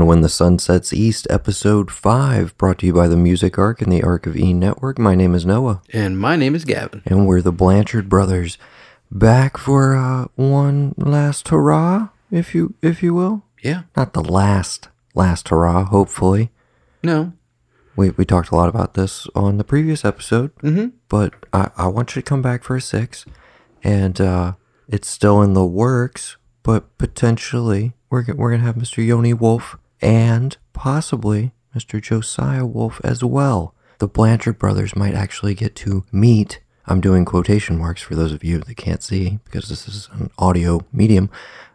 To When the Sun Sets East, episode 5, brought to you by the Music Ark and the Ark of E Network. My name is Noah, And my name is Gavin. and we're the Blanchard brothers, back for uh, one last hurrah, if you if you will. Yeah. Not the last last hurrah, hopefully. No. We we talked a lot about this on the previous episode, Mm-hmm. but I, I want you to come back for a six, and uh, it's still in the works, but potentially we're we're gonna have Mr. Yoni Wolf and possibly Mr. Josiah Wolf as well. The Blanchard brothers might actually get to meet. I'm doing quotation marks for those of you that can't see because this is an audio medium.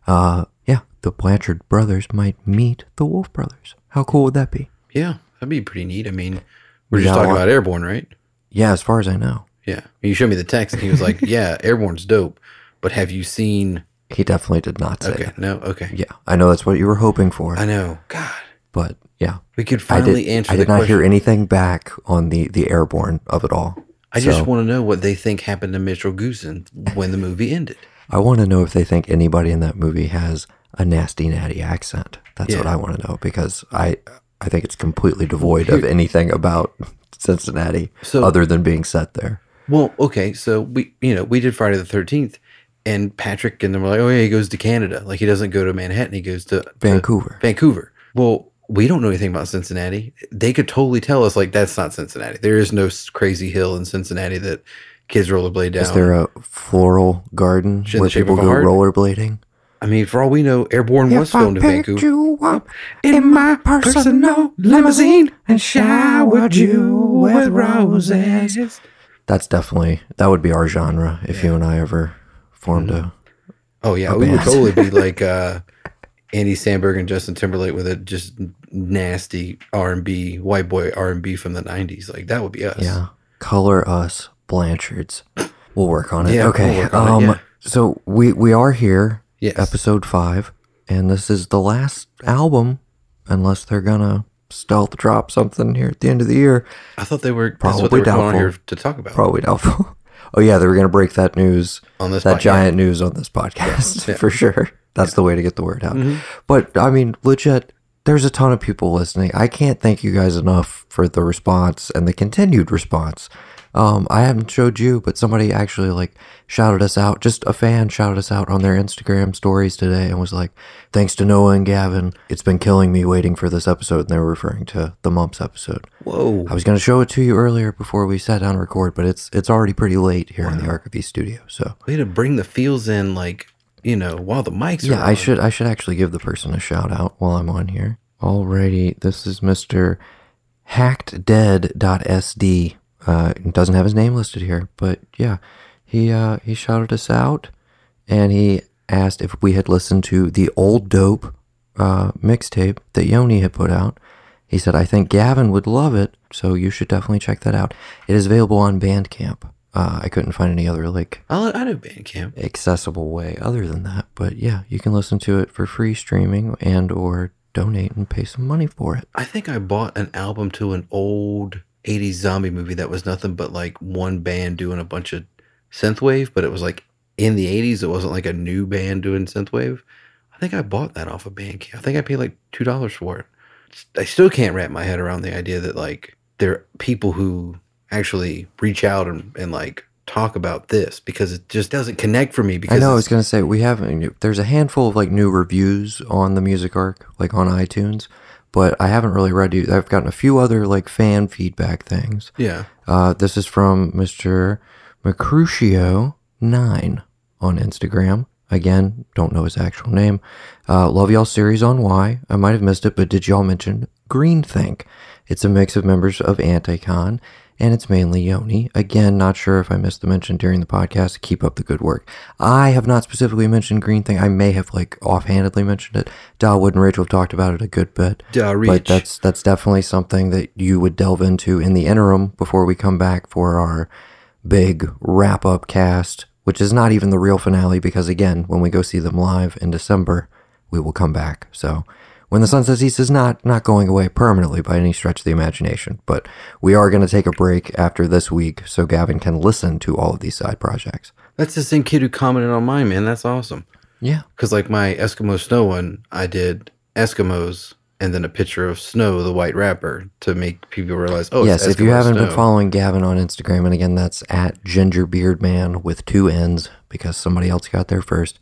Uh, yeah, the Blanchard brothers might meet the Wolf brothers. How cool would that be? Yeah. That'd be pretty neat. I mean, we're just talking about Airborne, right? Yeah, as far as I know. Yeah. You showed me the text and he was like, yeah, Airborne's dope. But have you seen. He definitely did not say Okay. it. No. Okay. Yeah, I know that's what you were hoping for, I know. God. but yeah, We could I finally did. answer I did not question. hear anything back on the the airborne of it all. I just want to know what they think happened to Mitchell Goosen when the movie ended. I want to know if they think anybody in that movie has a nasty natty accent. That's what I want to know because I I think it's completely devoid of anything about Cincinnati So- other than being set there. Well, okay. So we, you know, we did Friday the 13th and Patrick and them were like, oh, yeah, he goes to Canada. Like he doesn't go to Manhattan. He goes to to Vancouver. Vancouver. Well, we don't know anything about Cincinnati. They could totally tell us like that's not Cincinnati. There is no crazy hill in Cincinnati that kids rollerblade down. Is there a floral garden in where people go heart? rollerblading? I mean, for all we know, Airborne was filmed in Vancouver. you up in my personal limousine and showered you with roses. That's definitely that would be our genre if you and I ever formed a. Oh yeah, we would totally be like uh, Andy Samberg and Justin Timberlake with a just nasty R and B white boy R and B from the '90s. Like that would be us. Yeah, color us Blanchards. We'll work on it. Yeah, okay. we'll on it, um. yeah. So we we are here. Yes. Episode five, and this is the last album, unless they're gonna stealth drop something here at the end of the year. I thought they were. That's what Probably they were doubtful. here to talk about Probably doubtful. Oh yeah, they were gonna break that news on this. that podcast. giant news on this podcast Yeah. for sure. That's the way to get the word out. Mhm. But I mean, legit, there's a ton of people listening. I can't thank you guys enough for the response and the continued response. Um, I haven't showed you, but somebody actually like shouted us out. Just a fan shouted us out on their Instagram stories today and was like, "Thanks to Noah and Gavin, it's been killing me waiting for this episode." And they were referring to the Mumps episode. Whoa. I was going to show it to you earlier before we sat down to record, but it's it's already pretty late here in the Ark of East studio. So Way to bring the feels in, like you know, while the mics are. yeah, I should I should actually give the person a shout out while I'm on here. Alrighty, this is Mister hackeddead.sd. Uh, it doesn't have his name listed here, but yeah, he uh, he shouted us out, and he asked if we had listened to the old dope uh, mixtape that Yoni had put out. He said, "I think Gavin would love it, so you should definitely check that out. It is available on Bandcamp. Uh, I couldn't find any other like I, I know Bandcamp. accessible way other than that. But yeah, you can listen to it for free streaming and or donate and pay some money for it. I think I bought an album to an old 80s zombie movie that was nothing but like one band doing a bunch of synthwave, but it was like in the 80s. It wasn't like a new band doing synthwave. I think I bought that off of Bandcamp. I think I paid like $2 for it. I still can't wrap my head around the idea that like there are people who actually reach out and, and like talk about this because it just doesn't connect for me because I know I was gonna say we haven't. there's a handful of like new reviews on the Music Ark, like on iTunes, but I haven't really read you. I've gotten a few other like fan feedback things. yeah. Uh, this is from Mr. Macrucio9 on Instagram. Again, don't know his actual name. Uh, love y'all series on why. I might have missed it, but did y'all mention Greenthink? It's a mix of members of Anticon, and it's mainly Yoni. Again, not sure if I missed the mention during the podcast. Keep up the good work. I have not specifically mentioned Greenthink. I may have like offhandedly mentioned it. Dawood and Rachel have talked about it a good bit. Duh, But that's that's definitely something that you would delve into in the interim before we come back for our big wrap up cast, which is not even the real finale because again, when we go see them live in December, we will come back. So when the sun sets east is not not going away permanently by any stretch of the imagination, but we are going to take a break after this week so Gavin can listen to all of these side projects. That's the same kid who commented on mine, man. That's awesome. Yeah. Because like my Eskimo Snow one, I did Eskimos and then a picture of Snow, the white rapper, to make people realize, oh, yes, if you haven't been following Gavin on Instagram, and again, that's at gingerbeardman with two N's because somebody else got there first.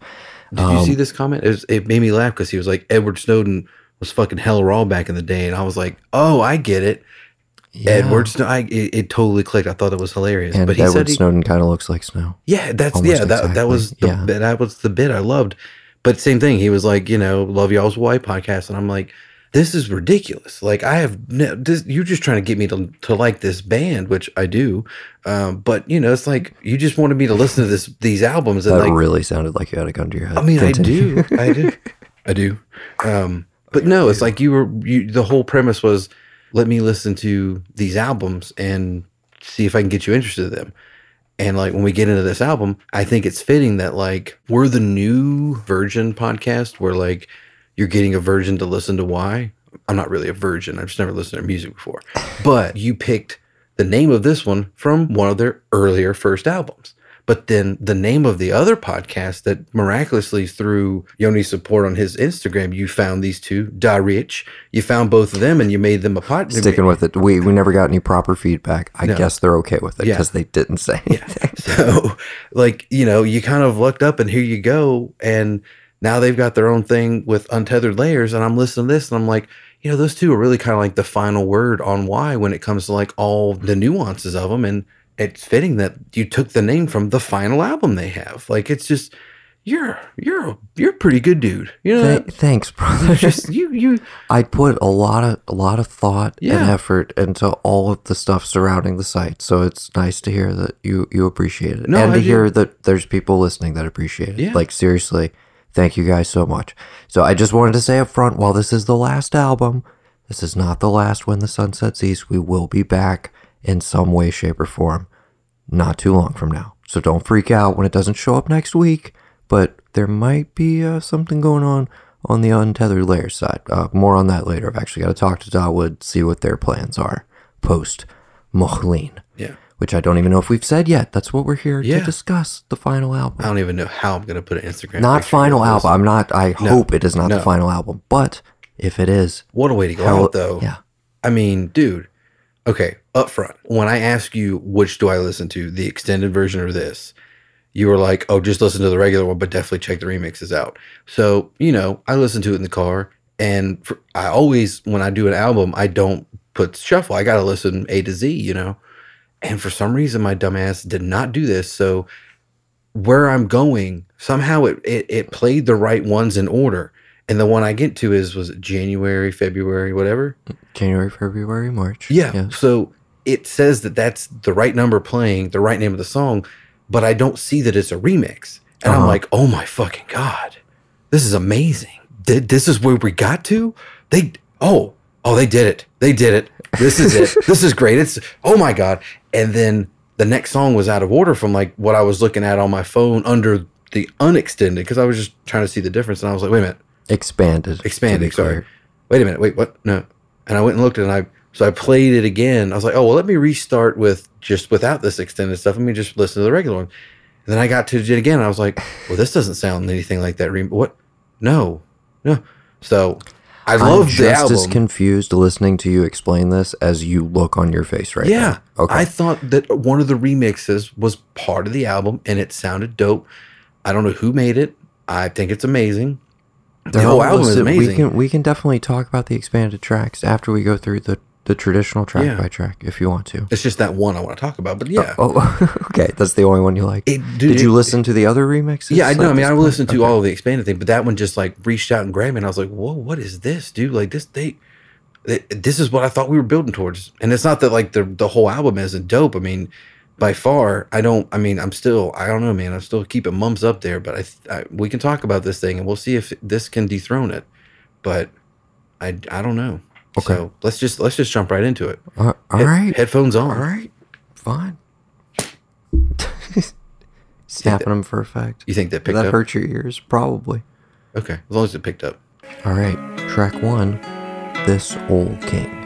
Did you see um, this comment? It, was, it made me laugh because he was like, Edward Snowden was fucking hell raw back in the day, and I was like, oh, I get it. Yeah. Edward Snow, I, it, it totally clicked. I thought that was hilarious. and but he Edward said he, Snowden kind of looks like snow. Yeah, that's Almost yeah. That that was the yeah. that was the bit I loved. But same thing. He was like, you know, love y'all's white podcast, and I'm like, this is ridiculous. Like I have no, this, you're just trying to get me to to like this band, which I do. Um, but you know, it's like you just wanted me to listen to this these albums, and That like really sounded like you had a gun to your head. I mean, Continue. I do, I do, I do. Um, but no, it's like you were. You, the whole premise was, let me listen to these albums and see if I can get you interested in them. And like when we get into this album, I think it's fitting that like we're the new Virgin podcast where like you're getting a virgin to listen to why. I'm not really a virgin. I've just never listened to their music before. But you picked the name of this one from one of their earlier first albums. But then the name of the other podcast that miraculously through Yoni's support on his Instagram, you found these two, Da Rich. You found both of them and you made them a podcast. Sticking with it. We we never got any proper feedback. I No. guess they're okay with it Yeah. because they didn't say anything. So, like, you know, you kind of looked up and here you go. And now they've got their own thing with untethered layers. And I'm listening to this and I'm like, you know, those two are really kind of like the final word on why when it comes to like all the nuances of them. And it's fitting that you took the name from the final album they have. Like, it's just, you're, you're, you're a pretty good dude. You know, Th- thanks, brother. just, you, you, I put a lot of a lot of thought and effort into all of the stuff surrounding the site. So it's nice to hear that you you appreciate it, No, and I to do. hear that there's people listening that appreciate it. Yeah. Like seriously, thank you guys so much. So I just wanted to say up front, while this is the last album, this is not the last. When the sun sets east, we will be back in some way, shape, or form, not too long from now. So don't freak out when it doesn't show up next week. But there might be uh, something going on on the untethered layer side. Uh, more on that later. I've actually got to talk to Dawood, see what their plans are post Moh Lhean, yeah. Which I don't even know if we've said yet. That's what we're here Yeah. to discuss. The final album. I don't even know how I'm going to put an Instagram. not final album. I'm not. I hope it is not no. the final album. But if it is, What a way to go how- out, though. yeah, I mean, dude. Okay, up front, when I ask you which do I listen to, the extended version or this, you were like, "Oh, just listen to the regular one, but definitely check the remixes out." So, you know, I listen to it in the car, and for, I always, when I do an album, I don't put shuffle. I got to listen A to Z, you know. And for some reason, my dumbass did not do this. So, where I'm going, somehow it it, it played the right ones in order. And the one I get to is was it January, February, whatever. January, February, March. Yeah. So it says that that's the right number playing, the right name of the song, but I don't see that it's a remix. And I'm Uh-huh. like, oh my fucking God, this is amazing. Did this is where we got to? They, oh, oh, they did it. They did it. This is it. this is great. It's, oh my God. And then the next song was out of order from like what I was looking at on my phone under the unextended because I was just trying to see the difference. And I was like, wait a minute Expanded. expanding. Sorry. clear. Wait a minute. Wait, what? No. And I went and looked at it and I so I played it again. I was like, oh well, let me restart with just without this extended stuff. Let me just listen to the regular one. And then I got to it again. I was like, well, this doesn't sound anything like that. Re- what? No, no. So I I'm love the just album. as confused listening to you explain this as you look on your face right yeah. now. Okay. I thought that one of the remixes was part of the album and it sounded dope. I don't know who made it. I think it's amazing. The They're whole album is listed. We amazing. can we can definitely talk about the expanded tracks after we go through the the traditional track Yeah. by track if you want to. It's just that one I want to talk about. But oh, yeah. Oh, okay. That's the only one you like. It- Did you it- listen to the other remixes? Yeah, I know. I mean, I listened to Okay. all of the expanded thing, but that one just like reached out and grabbed me, and I was like, "Whoa, what is this, dude? Like this, they, they- this is what I thought we were building towards." And it's not that like the the whole album isn't dope. I mean, by far, I don't. I mean, I'm still, I don't know, man. I'm still keeping Mumps up there, but I, I we can talk about this thing, and we'll see if this can dethrone it. But I, I don't know. Okay. So let's just let's just jump right into it. Uh, all Head- right. headphones on. All right. Fine. Snapping them for effect. You think that picked that up? That hurt your ears? Probably. Okay, as long as it picked up. All right. Track one. This old king.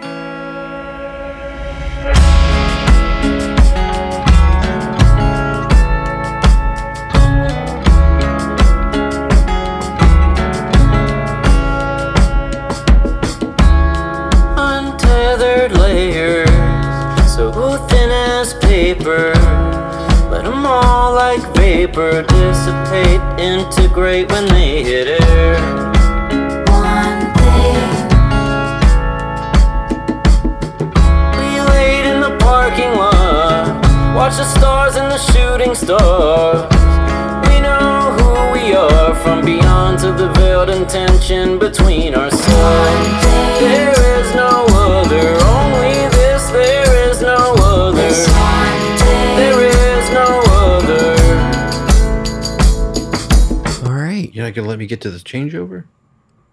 Paper. Let them all like vapor dissipate, integrate when they hit air. One thing, We laid in the parking lot, watch the stars and the shooting stars. We know who we are from beyond to the veiled intention between ourselves. There let me get to the changeover?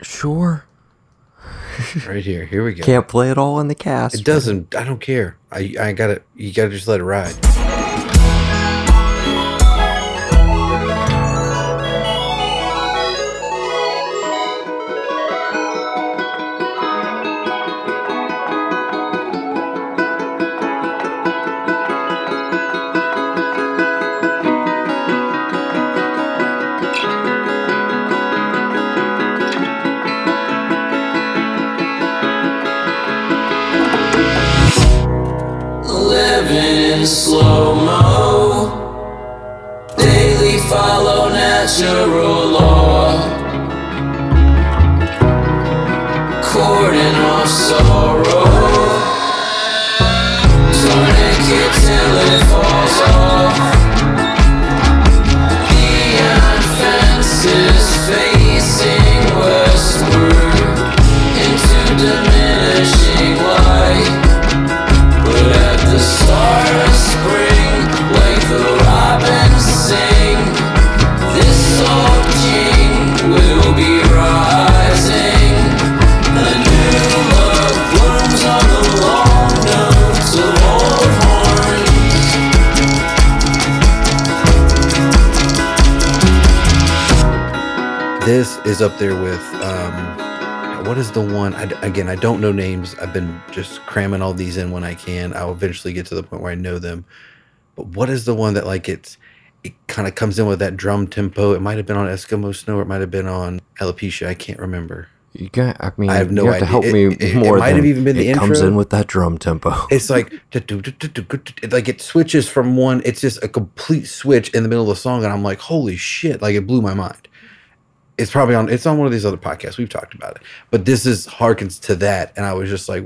Sure. Right here. Here we go. Can't play it all in the cast. It doesn't. I don't care. I I gotta. You gotta just let it ride. Slow is up there with um, what is the one? I, again, I don't know names. I've been just cramming all these in when I can. I'll eventually get to the point where I know them. But what is the one that like it's it kind of comes in with that drum tempo? It might have been on Eskimo Snow. Or it might have been on Alopecia. I can't remember. You got. I mean, I have no you have to help It- me it- it more. might have even been the it comes in with that drum tempo. It's like it- like it switches from one. It's just a complete switch in the middle of the song, and I'm like, holy shit! Like it blew my mind. It's probably on. It's on one of these other podcasts. We've talked about it, but this is harkens to that, and I was just like,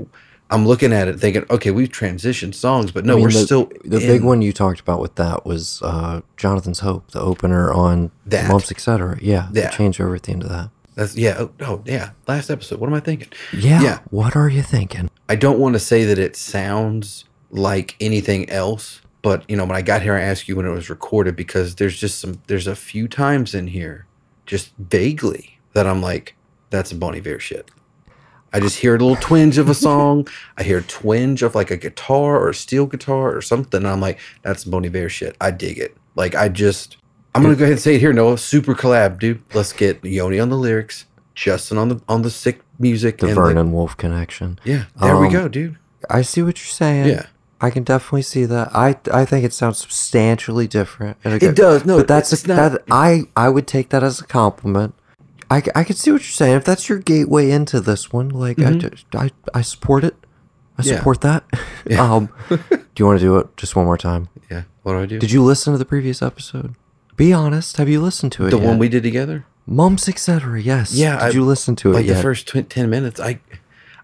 I'm looking at it thinking, okay, we've transitioned songs, but no, I mean, we're the, still the big one you talked about with that was uh, Jonathan's Hope, the opener on That. Mumps, etc. Yeah, Yeah. changeover at the end of that. That's yeah. Oh, oh yeah. Last episode. What am I thinking? Yeah, Yeah. What are you thinking? I don't want to say that it sounds like anything else, but you know, when I got here, I asked you when it was recorded because there's just some, there's a few times in here, just vaguely, that I'm like, that's a Bon Iver shit. I just hear a little twinge of a song. I hear a twinge of like a guitar or a steel guitar or something. And I'm like, that's Bon Iver shit. I dig it. Like, I just, I'm gonna go ahead and say it here, Noah. Super collab, dude. Let's get Yoni on the lyrics, Justin on the on the sick music, The Vernon Wolf connection. yeah, there we Um, go, dude. I see what you're saying. Yeah. I can definitely see that. I I think it sounds substantially different. It does. No, but that's it's a, not- that I I would take that as a compliment. I, I can see what you're saying. If that's your gateway into this one, like I just- I, I support it. I Mm-hmm. Yeah. support that. um, do you want to do it just one more time? Yeah. What do I do? Did you listen to the previous episode? Be honest. Have you listened to it? the yet? one we did together? Mumps, etc. Yes. Yeah, Did I- you listen to it Like yet? the first tw- ten minutes, I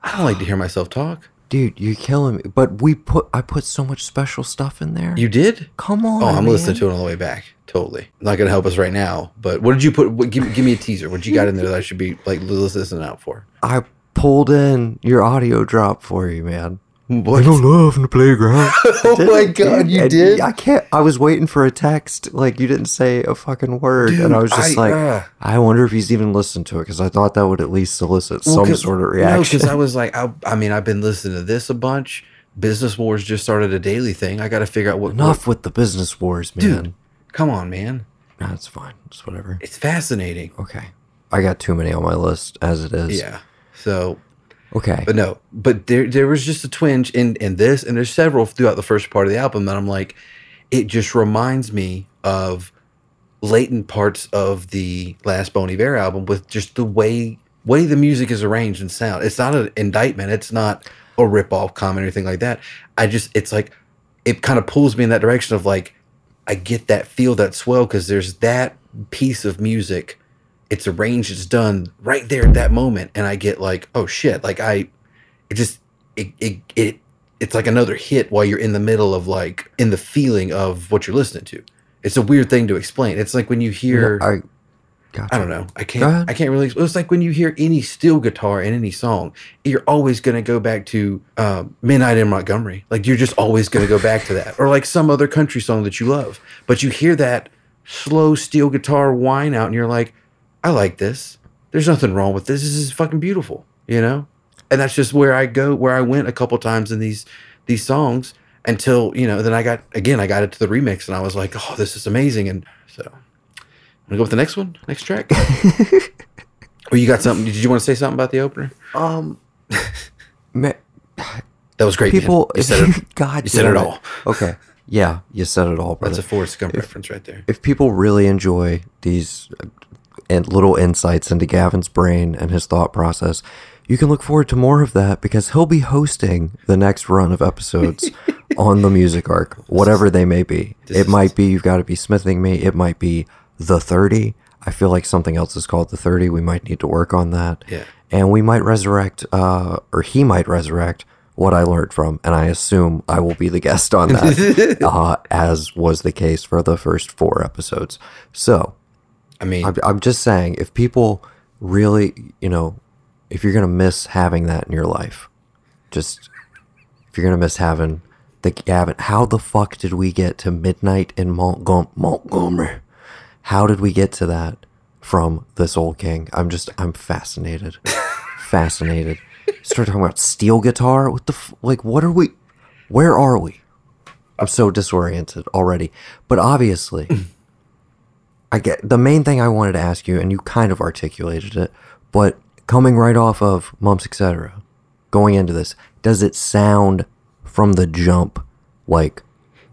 I don't like to hear myself talk. Dude, you're killing me. But we put I put so much special stuff in there. You did? come on. Oh, I'm man. listening to it on the way back. Totally. Not gonna help us right now. But what did you put? What, give, give me a teaser. What you got in there that I should be like listening out for? I pulled in your audio drop for you, man. What? love in the playground. oh my god, you And did? I can't. I was waiting for a text. Like you didn't say a fucking word, Dude, and I was just I- like, uh. I wonder if he's even listened to it because I thought that would at least solicit some sort of reaction. because I was like, I, I mean, I've been listening to this a bunch. Business Wars just started a daily thing. I got to figure out what. Enough with the business wars, man. Dude. Come on, man. That's fine. It's whatever. It's fascinating. Okay. I got too many on my list as it is. Yeah. So Okay. But no, but there there was just a twinge in in this, and there's several throughout the first part of the album that I'm like, it just reminds me of latent parts of the last Bon Iver album with just the way way the music is arranged and sound. It's not an indictment. It's not a rip off comment or anything like that. I just it's like it kind of pulls me in that direction of like I get that feel that swell because there's that piece of music. It's arranged, it's done right there at that moment, and I get like, oh shit! Like I, it just it it it it's like another hit while you're in the middle of like in the feeling of what you're listening to. It's a weird thing to explain. It's like when you hear I, gotcha. I don't know. I can't. I can't really. It's like when you hear any steel guitar in any song, you're always going to go back to uh, "Midnight in Montgomery." Like you're just always going to go back to that, or like some other country song that you love. But you hear that slow steel guitar whine out, and you're like, "I like this. There's nothing wrong with this. This is fucking beautiful," you know. And that's just where I go, where I went a couple times in these these songs until you know. Then I got again. I got it to the remix, and I was like, "Oh, this is amazing!" And so. Want to go with the next one? Next track? or you got something? Did you want to say something about the opener? um, ma- That was great. man. people. You said it. God, you said it all. Okay, yeah, you said it all, brother. That's a Forrest Gump reference right there. if people really enjoy these and little insights into Gavin's brain and his thought process, you can look forward to more of that because he'll be hosting the next run of episodes on the music ark, whatever they may be. It might be you've got to be smithing me. It might be the 30. I feel like something else is called the 30. We might need to work on that. Yeah. And we might resurrect, uh, or he might resurrect what I learned from, and I assume I will be the guest on that, uh, as was the case for the first four episodes. So I mean, I'm, I'm just saying, if people really, you know, if you're gonna miss having that in your life, just if you're gonna miss having the Gavin, how the fuck did we get to midnight in Montgom- Montgomery? How did we get to that from this old king? I'm just, I'm fascinated, fascinated. Start talking about steel guitar. What the f- like? What are we? Where are we? I'm so disoriented already. But obviously, I get the main thing I wanted to ask you, and you kind of articulated it, but coming right off of Mumps Etc., going into this, does it sound from the jump like,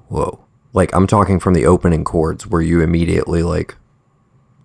whoa? Like I'm talking from the opening chords where you immediately like,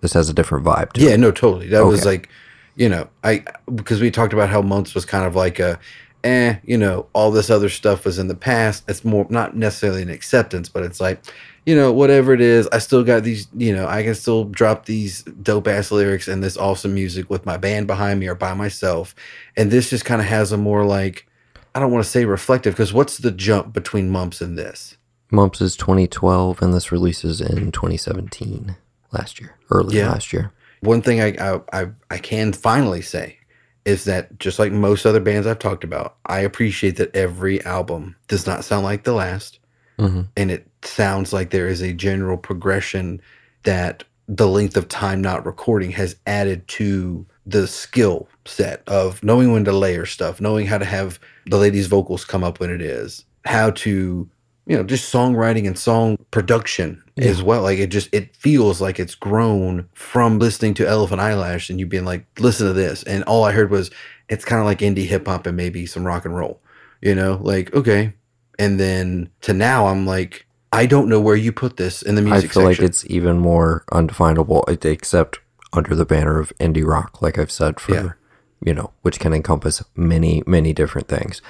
this has a different vibe to yeah, it. no, totally. That was like, you know, I because we talked about how Mumps was kind of like a, eh, you know, all this other stuff was in the past. It's more not necessarily an acceptance, but it's like, you know, whatever it is, I still got these, you know, I can still drop these dope ass lyrics and this awesome music with my band behind me or by myself. And this just kind of has a more like, I don't want to say reflective because what's the jump between Mumps and this? Mumps is 2012, and this releases in 2017, last year, early Yeah. last year. one thing I, I I can finally say is that just like most other bands I've talked about, I appreciate that every album does not sound like the last, hmm and it sounds like there is a general progression that the length of time not recording has added to the skill set of knowing when to layer stuff, knowing how to have the lady's vocals come up when it is, how to you know just songwriting and song production as well. Like it just it feels like it's grown from listening to elephant eyelash and you being like listen to this. And all i heard was it's kind of like indie hip-hop and maybe some rock and roll you know? Like okay. And then to now i'm like i don't know where you put this in the music. I feel section like it's even more undefinable, except under the banner of indie rock, like I've said for, Yeah. you know, which can encompass many, many different things.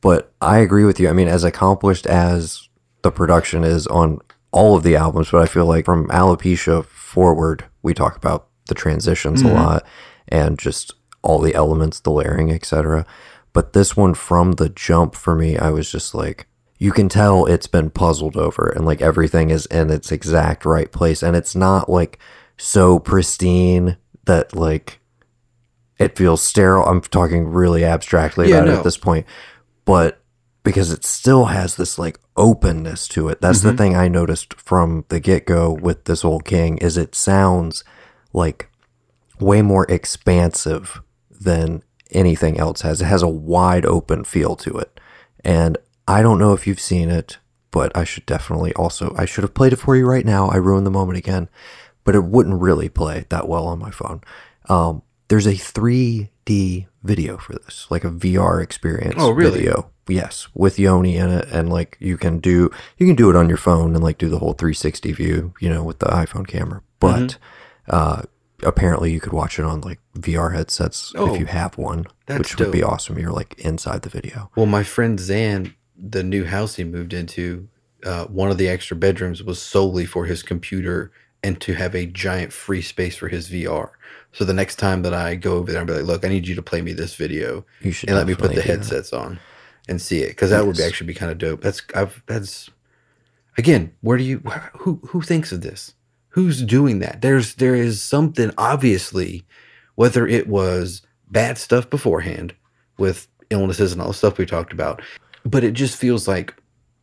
But I agree with you. I mean, as accomplished as the production is on all of the albums, but I feel like from Alopecia forward, we talk about the transitions a mm-hmm. lot and just all the elements, the layering, etc. But this one from the jump for me, I was just like, you can tell it's been puzzled over and like everything is in its exact right place. And it's not like so pristine that like it feels sterile. I'm talking really abstractly Yeah, about it at this point, but because it still has this like openness to it. That's the mm-hmm. thing I noticed from the get go with this old king is it sounds like way more expansive than anything else has. It has a wide open feel to it. And I don't know if you've seen it, but I should definitely also I should have played it for you right now. I ruined the moment again, but it wouldn't really play that well on my phone. Um, there's a 3D video for this, like a VR experience Oh, really? video. Yes, with Yoni in it, and like you can do you can do it on your phone and like do the whole 360 view, you know, with the iPhone camera. But uh, apparently you could watch it on like VR headsets Oh, if you have one, that's which would be dope. awesome. You're like inside the video. Well, my friend Zan, the new house he moved into, uh, one of the extra bedrooms was solely for his computer and to have a giant free space for his VR. So the next time that I go over there and be like, look, I need you to play me this video You should and let me put the do that. headsets on and see it because that would be actually be kind of dope. That's I've that's again, where do you who who thinks of this? Who's doing that? There's there is something obviously, whether it was bad stuff beforehand with illnesses and all the stuff we talked about, but it just feels like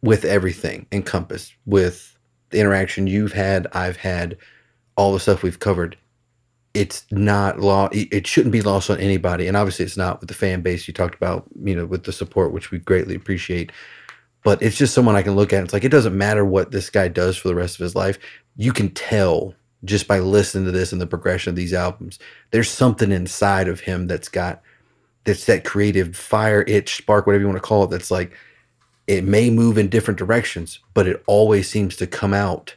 with everything encompassed with the interaction you've had, I've had, all the stuff we've covered, it's not law. It shouldn't be lost on anybody, and obviously it's not with the fan base you talked about. You know, with the support, which we greatly appreciate. But it's just someone I can look at. It's like it doesn't matter what this guy does for the rest of his life. You can tell just by listening to this and the progression of these albums. There's something inside of him that's got that's that creative fire, itch, spark, whatever you want to call it. That's like it may move in different directions, but it always seems to come out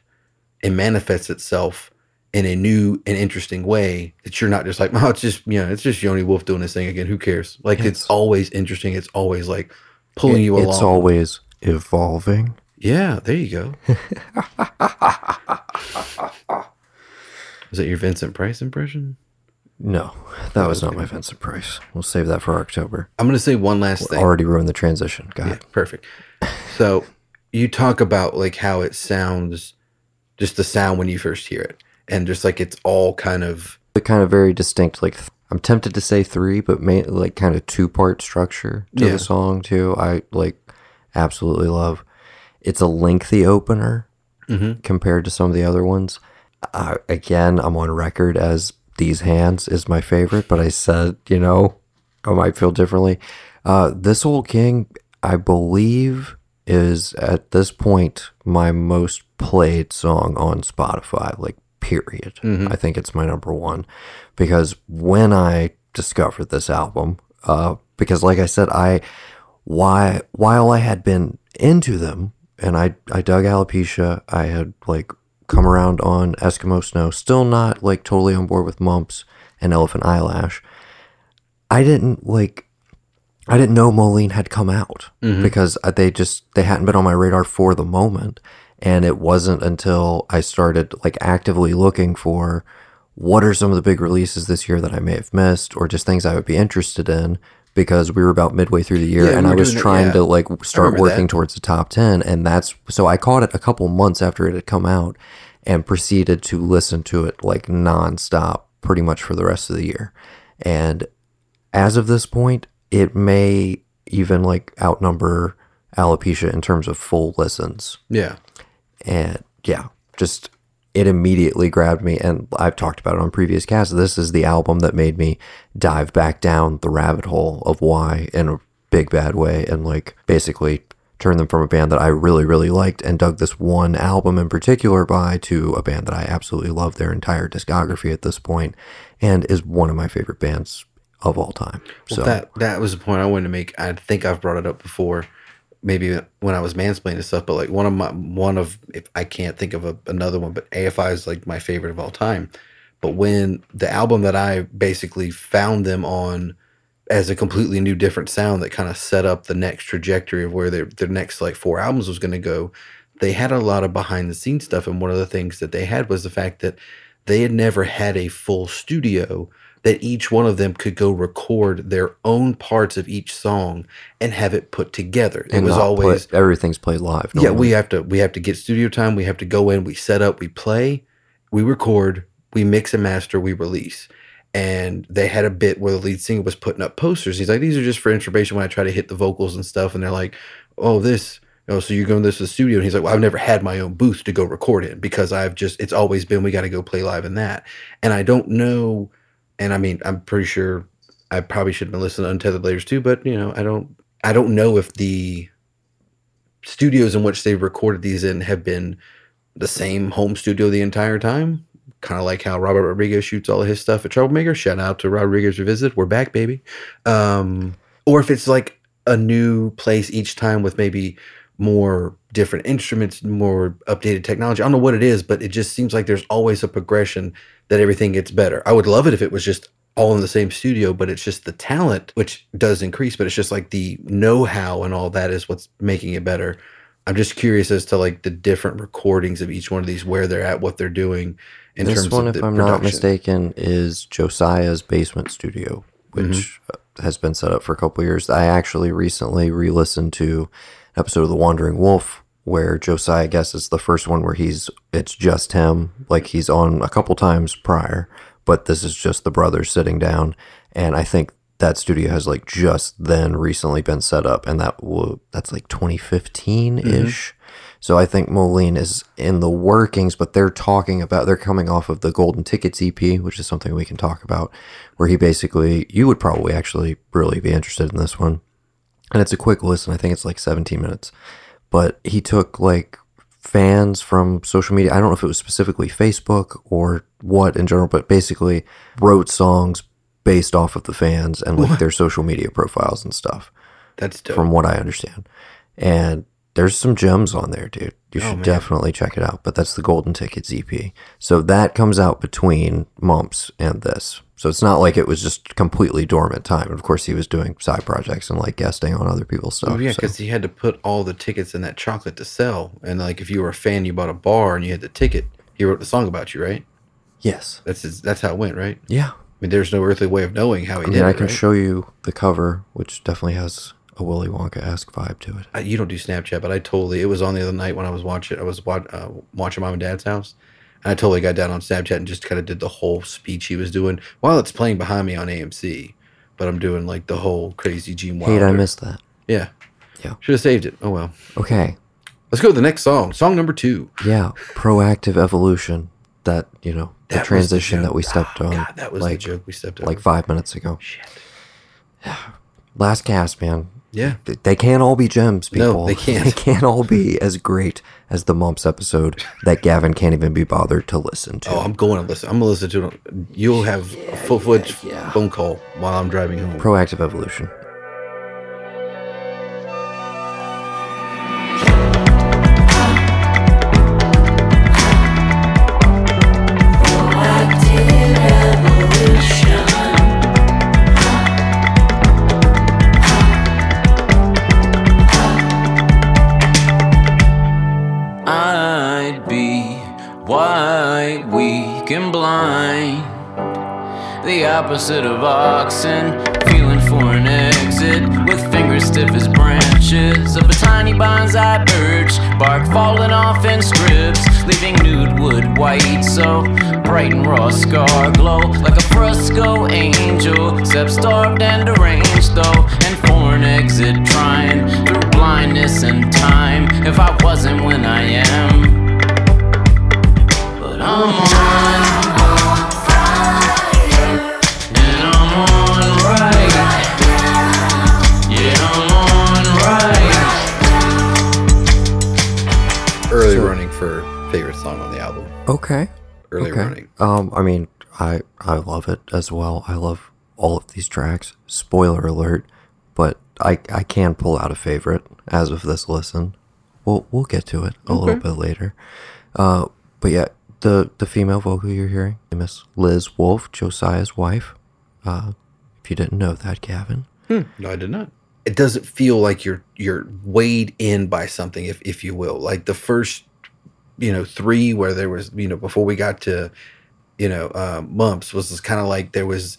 and manifests itself in a new and interesting way that you're not just like, oh, it's just, you know, it's just Yoni Wolf doing this thing again. Who cares? Like, it's, It's- always interesting. It's always like pulling you along. It's always evolving. yeah, there you go. Is that your Vincent Price impression? No, that was not my Vincent Price. We'll save that for October. I'm going to say one last thing. Already ruined the transition. God. Yeah, perfect. So you talk about like how it sounds, just the sound when you first hear it, and just like it's all kind of But kind of very distinct. Like I'm tempted to say three, but ma- like kind of two part structure to Yeah. the song too. I like absolutely love. It's a lengthy opener Mhm. compared to some of the other ones. Uh, again, I'm on record as these hands is my favorite, but I said you know I might feel differently. Uh, this old king, I believe, is at this point my most played song on Spotify. Like period. I think it's my number one because when I discovered this album, uh, because like I said, I why while I had been into them and I I dug alopecia, I had like come around on Eskimo Snow, still not like totally on board with Mumps and Elephant Eyelash. I didn't like I didn't know Moh Lhean had come out because uh, they just they hadn't been on my radar for the moment, and it wasn't until I started like actively looking for what are some of the big releases this year that I may have missed, or just things I would be interested in because we were about midway through the year, Yeah, and were I was doing it, trying yeah. to like start working that. towards the top ten, and that's so I caught it a couple months after it had come out, and proceeded to listen to it like nonstop pretty much for the rest of the year, and as of this point, it may even like outnumber alopecia in terms of full listens. yeah. And yeah, just it immediately grabbed me. And I've talked about it on previous casts. This is the album that made me dive back down the rabbit hole of why in a big bad way and like basically turn them from a band that I really, really liked and dug this one album in particular by to a band that I absolutely love their entire discography at this point and is one of my favorite bands of all time. Well, so that that was the point I wanted to make. I think I've brought it up before, maybe when I was mansplaining and stuff. But like one of my one of if I can't think of a, another one, but AFI is like my favorite of all time. But when the album that I basically found them on as a completely new different sound that kind of set up the next trajectory of where their their next like four albums was going to go, they had a lot of behind the scenes stuff. And one of the things that they had was the fact that they had never had a full studio that each one of them could go record their own parts of each song and have it put together. It and was always play- everything's played live. yeah, we have to we have to get studio time. We have to go in, we set up, we play, we record, we mix and master, we release. And they had a bit where the lead singer was putting up posters. He's like, "These are just for information when I try to hit the vocals and stuff." And they're like, "Oh, this." Oh, so you're going to this to the studio? And he's like, "Well, I've never had my own booth to go record in because I've just it's always been we got to go play live in that." And I don't know, and I mean, I'm pretty sure I probably should have been listening to Untethered Layers too, but you know, I don't I don't know if the studios in which they recorded these in have been the same home studio the entire time. Kind of like how Robert Rodriguez shoots all of his stuff at Troublemaker. Shout out to Rodriguez Revisit. We're back, baby. Um, or if it's like a new place each time with maybe more different instruments, more updated technology. I don't know what it is, but it just seems like there's always a progression that everything gets better. I would love it if it was just all in the same studio, but it's just the talent, which does increase, but it's just like the know how and all that is what's making it better. I'm just curious as to like the different recordings of each one of these, where they're at, what they're doing in this terms one, of if I'm not mistaken, is Josiah's basement studio, which Mm-hmm. uh, has been set up for a couple of years. I actually recently re-listened to an episode of The Wandering Wolf where Josiah I guess is the first one where he's it's just him, like he's on a couple times prior, but this is just the brothers sitting down, and I think that studio has like just then recently been set up, and that will that's like 2015 ish. Mm-hmm. So I think Moh Lhean is in the workings, but they're talking about they're coming off of the Golden Tickets EP, which is something we can talk about, where he basically you would probably actually really be interested in this one. And it's a quick listen. I think it's like 17 minutes. But he took like fans from social media. I don't know if it was specifically Facebook or what in general, but basically wrote songs based off of the fans and like their social media profiles and stuff That's dope. from what I understand. And there's some gems on there, dude. You Oh, should man. definitely check it out. But that's the Golden Tickets EP. So that comes out between Mumps and this. So it's not like it was just completely dormant time. Of course, he was doing side projects and like guesting on other people's stuff. Oh, yeah, so- because he had to put all the tickets in that chocolate to sell. And like, if you were a fan, you bought a bar and you had the ticket. He wrote the song about you, right? yes, That's his, that's how it went, right? yeah. I mean, there's no earthly way of knowing how he I did mean, I it. can right? show you the cover, which definitely has a Willy Wonka esque vibe to it. I, you don't do Snapchat, but I totally. It was on the other night when I was watching. I was wa- uh, watching mom and dad's house, and I totally got down on Snapchat and just kind of did the whole speech he was doing while it's playing behind me on AMC. But I'm doing like the whole crazy Gene Wilder. I missed that. Yeah, Yeah. Should have saved it. Oh well. Okay, Let's go to the next song. Song number two. yeah, proactive evolution. That you know, the That transition that we stepped oh, on. God, that was like, the joke we stepped over. like five minutes ago. Shit. Last cast, man. Yeah. They can't all be gems, No, people. they can't. They can't all be as great as the Mumps episode that Gavin can't even be bothered to listen to. Oh, I'm going to listen. I'm gonna listen to it. You'll have a full fledged phone call while I'm driving home. Proactive evolution. Opposite of oxen, feeling for an exit. With fingers stiff as branches of a tiny bonsai birch. Bark falling off in strips, leaving nude wood white. So bright and raw scar glow like a fresco angel. Except starved and deranged though, and for an exit trying through blindness and time. If I wasn't when I am, but I'm on. Okay. Early okay. running. Um, I mean, I I love it as well. I love all of these tracks. Spoiler alert, but I I can pull out a favorite as of this listen. We'll we'll get to it a little bit later. Uh, but yeah, the the female vocal you're hearing, Miss Liz Wolf, Josiah's wife. Uh, if you didn't know that, Gavin. No, I did not. It doesn't feel like you're you're weighed in by something, if if you will. Like the first, you know, three where there was, you know, before we got to, you know, uh, mumps was kind of like there was,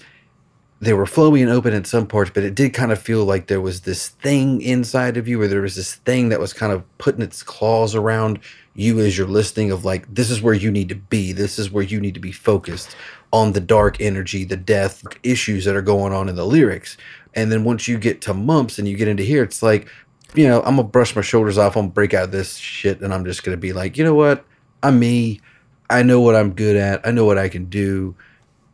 they were flowy and open in some parts, but it did kind of feel like there was this thing inside of you, where there was this thing that was kind of putting its claws around you as you're listening. Of like, this is where you need to be. This is where you need to be focused on the dark energy, the death issues that are going on in the lyrics. And then once you get to mumps and you get into here, it's like, you know, I'm gonna brush my shoulders off. I'm gonna break out of this shit, and I'm just gonna be like, you know what? I'm me. I know what I'm good at. I know what I can do.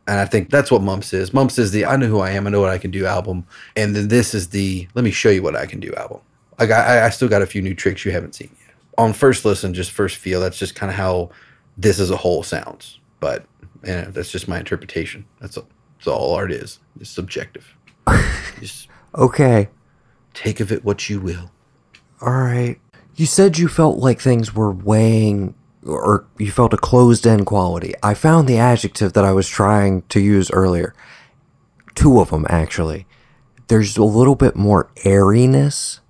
And I think that's what Mumps is. Mumps is the I know who I am. I know what I can do album. And then this is the let me show you what I can do album. I got I, I still got a few new tricks you haven't seen yet. On first listen, just first feel, that's just kind of how this as a whole sounds. But you know, that's just my interpretation. That's all, that's all art is. It's subjective. just Okay. Take of it what you will. All right. You said you felt like things were weighing, or you felt a closed in quality. I found the adjective that I was trying to use earlier. Two of them, actually. There's a little bit more airiness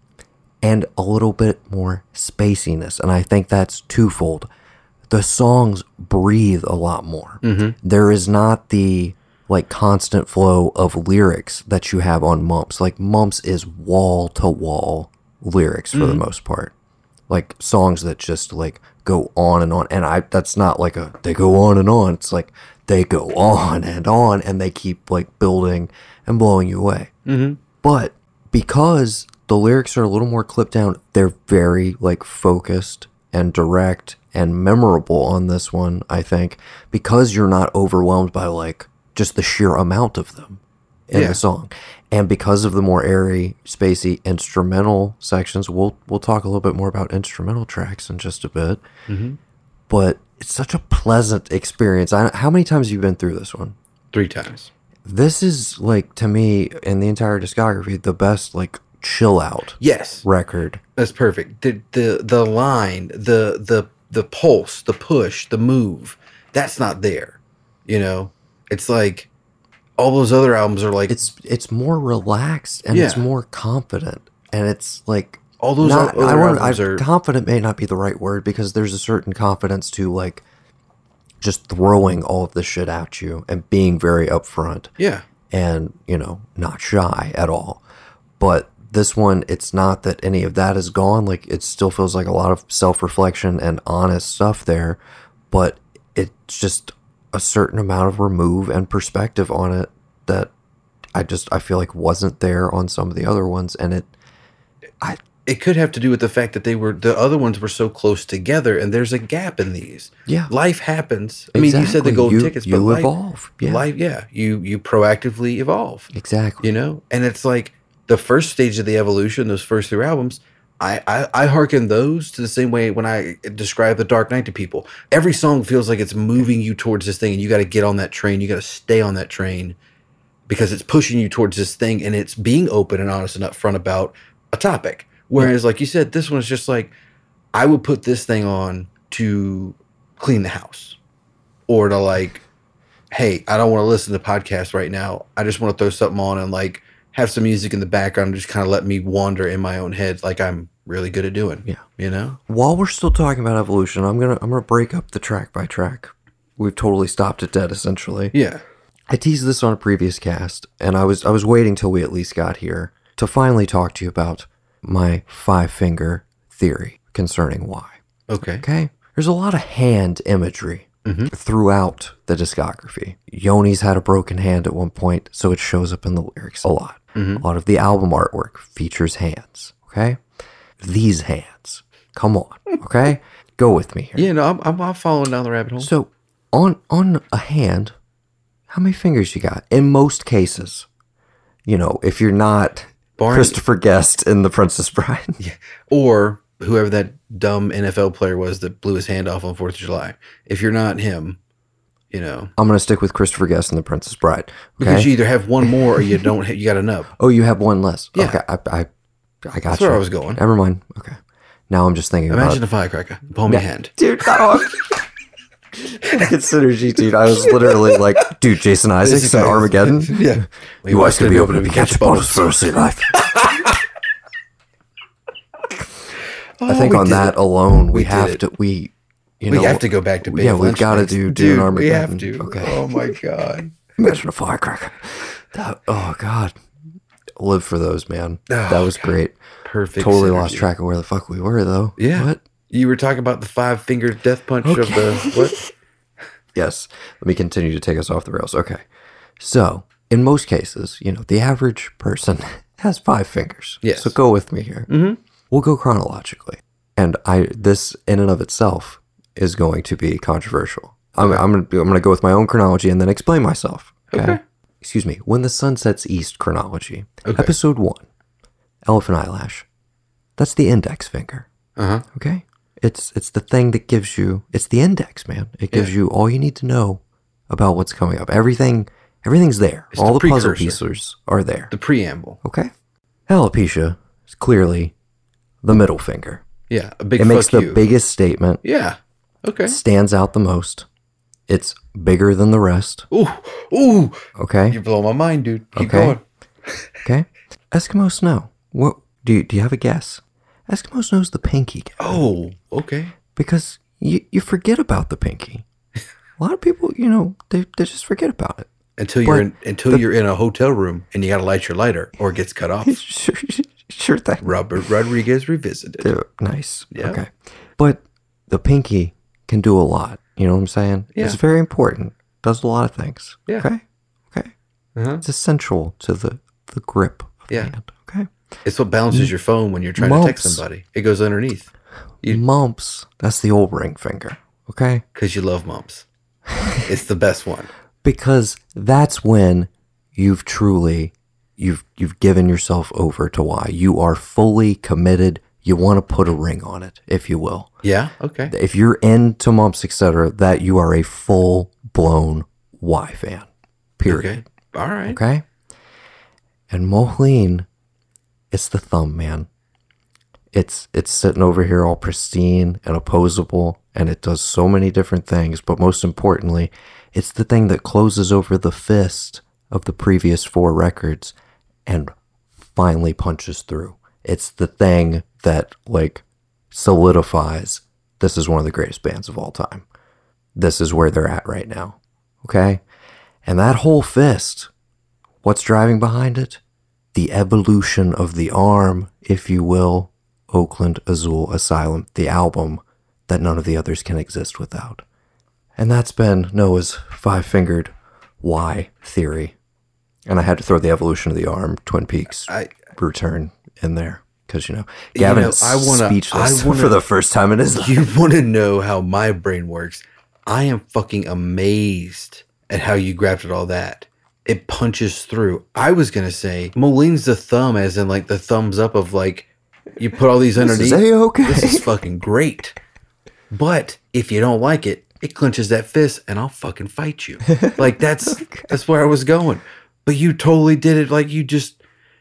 and a little bit more spaciness. And I think that's twofold. The songs breathe a lot more. Mm-hmm. There is not the like constant flow of lyrics that you have on Mumps. Like Mumps is wall to wall lyrics for the mm-hmm. most part. Like songs that just like go on and on. And I that's not like a they go on and on. It's like they go on and on and they keep like building and blowing you away. Mm-hmm. But because the lyrics are a little more clipped down, they're very like focused and direct and memorable on this one, I think, because you're not overwhelmed by like just the sheer amount of them in Yeah. the song. And because of the more airy, spacey instrumental sections, we'll we'll talk a little bit more about instrumental tracks in just a bit. Mm-hmm. But it's such a pleasant experience. I, how many times have you been through this one? Three times. This is like to me in the entire discography the best like chill out Yes. record. That's perfect. The the the line, the the the pulse, the push, the move, that's not there. You know? It's like all those other albums are like It's it's more relaxed and it's more confident. And it's like all those not, other I want albums I, are confident may not be the right word because there's a certain confidence to like just throwing all of the shit at you and being very upfront yeah. and you know not shy at all. But this one it's not that any of that is gone. Like it still feels like a lot of self-reflection and honest stuff there but it's just a certain amount of remove and perspective on it that i just i feel like wasn't there on some of the other ones and it i It could have to do with the fact that they were the other ones were so close together and there's a gap in these. Yeah. Life happens. I mean, you said the golden You- tickets, you but life, evolve. Yeah. life, yeah. You you proactively evolve. exactly you know and it's like the first stage of the evolution those first three albums I, I i hearken those to the same way when i describe the dark knight to people. Every song feels like it's moving you towards this thing and you got to get on that train. You got to stay on that train because it's pushing you towards this thing and it's being open and honest and upfront about a topic. Whereas like you said this one's just like i would put this thing on to clean the house or to like hey, I don't want to listen to podcasts right now. I just want to throw something on and like have some music in the background and just kind of let me wander in my own head like I'm really good at doing. Yeah. You know? while we're still talking about evolution i'm gonna i'm gonna break up the track by track we've totally stopped it dead essentially Yeah. I teased this on a previous cast, and I was I was waiting till we at least got here to finally talk to you about my five finger theory concerning why. Okay. Okay, there's a lot of hand imagery mm-hmm. throughout the discography. Yoni's had a broken hand at one point, so it shows up in the lyrics a lot. Mm-hmm. A lot of the album artwork features hands. Okay, these hands. Come on. Okay, go with me here. Yeah, no, I'm, I'm, I'm following down the rabbit hole. So on on a hand, how many fingers you got? In most cases, you know, if you're not Barney- Christopher Guest in The Princess Bride, yeah. or whoever that dumb NFL player was that blew his hand off on 4th of July. If you're not him, you know, I'm gonna stick with Christopher Guest in The Princess Bride. because you either have one more or you don't, ha- you got enough. oh, you have one less. Yeah. Okay, I I, I got That's you. where I was going. Never mind. Okay. Now I'm just thinking Imagine about a firecracker, palm your hand. dude. No. It's synergy, dude. I was literally like, dude, Jason Isaacs in Armageddon. Yeah. Your wife's gonna be able to catch bottles for the rest of your life. I think Oh, on that alone, we, have to we you We know have to go back to Bay yeah, we've gotta Lynchpins. do Dune Dude, we Armageddon. have to. Okay. Oh my god. imagine a firecracker. That, oh god, live for those, man. Oh, that was great. Perfect. Totally lost track of where the fuck we were though. Yeah. What? You were talking about the five finger death punch of the what? Yes. Let me continue to take us off the rails. Okay. So, in most cases, you know, the average person has five fingers. Yes. So go with me here. Mm-hmm. We'll go chronologically, and I this in and of itself is going to be controversial. I'm I'm I'm gonna go with my own chronology and then explain myself. Okay. Excuse me. When the sun sets east chronology. Okay. Episode one. Elephant eyelash. That's the index finger. Uh huh. Okay. It's it's the thing that gives you it's the index, man. It gives you all you need to know about what's coming up. Everything everything's there. It's all the the, puzzle pieces are there. The preamble. Okay. Alopecia is clearly the middle finger. Yeah, a big It makes the you. biggest statement, yeah. Okay. stands out the most. It's bigger than the rest. Ooh, ooh, Okay. you blow my mind, dude. Keep Okay. going. Okay. Eskimo snow. What do you, do you have a guess? Eskimo Snow's the pinky guy Oh, okay. because you, you forget about the pinky. A lot of people, you know, they, they just forget about it. Until you're But in until you're in a hotel room and you got to light your lighter or it gets cut off. Sure, sure thing. Robert Rodriguez revisited. Do- Nice. Yeah. Okay. But the pinky can do a lot. You know what I'm saying? Yeah. It's very important. Does a lot of things. Yeah. Okay. Okay. Uh-huh. It's essential to the, the grip of Yeah. the hand. Okay. It's what balances your phone when you're trying to text somebody. It goes underneath You- Mumps. That's the old ring finger. Okay. because you love mumps. it's the best one. because that's when you've truly you've you've given yourself over to why you are fully committed you want to put a ring on it if you will Yeah. Okay. if you're into mumps etc that you are a full blown y fan period Okay. All right. okay and Moh Lhean it's the thumb man. It's it's sitting over here all pristine and opposable and it does so many different things but most importantly it's the thing that closes over the fist of the previous four records and finally punches through. It's the thing that like solidifies this is one of the greatest bands of all time. This is where they're at right now okay? And that whole fist what's driving behind it the evolution of the arm, if you will, Oaklandazulasylum, the album that none of the others can exist without. And that's been Noah's five fingered Y theory. And I had to throw the evolution of the arm, Twin Peaks I return in there. Because, you know, You Gavin know, is I wanna- speechless I wanna- for the first time in his life. you want to know how my brain works? I am fucking amazed at how you grabbed at all that. It punches through. I was gonna say Moh Lhean's the thumb, as in like the thumbs up of like you put all these This underneath. is A-okay. This is fucking great. But if you don't like it, it clenches that fist, and I'll fucking fight you. Like that's that's where I was going. But you totally did it. Like you just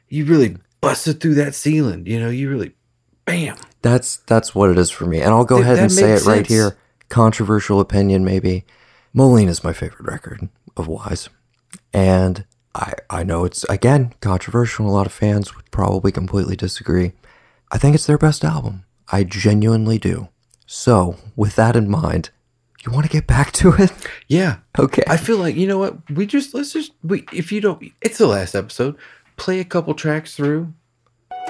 you really busted through that ceiling. You know, you really, bam. That's that's what it is for me. And I'll go Th- ahead and say it makes right here. Controversial opinion, maybe. Moh Lhean is my favorite record of Wise. And I I know it's again controversial. A lot of fans would probably completely disagree. I think it's their best album. I genuinely do. So, with that in mind, you want to get back to it? Yeah. Okay. I feel like you know what we just let's just we if you don't it's the last episode play a couple tracks through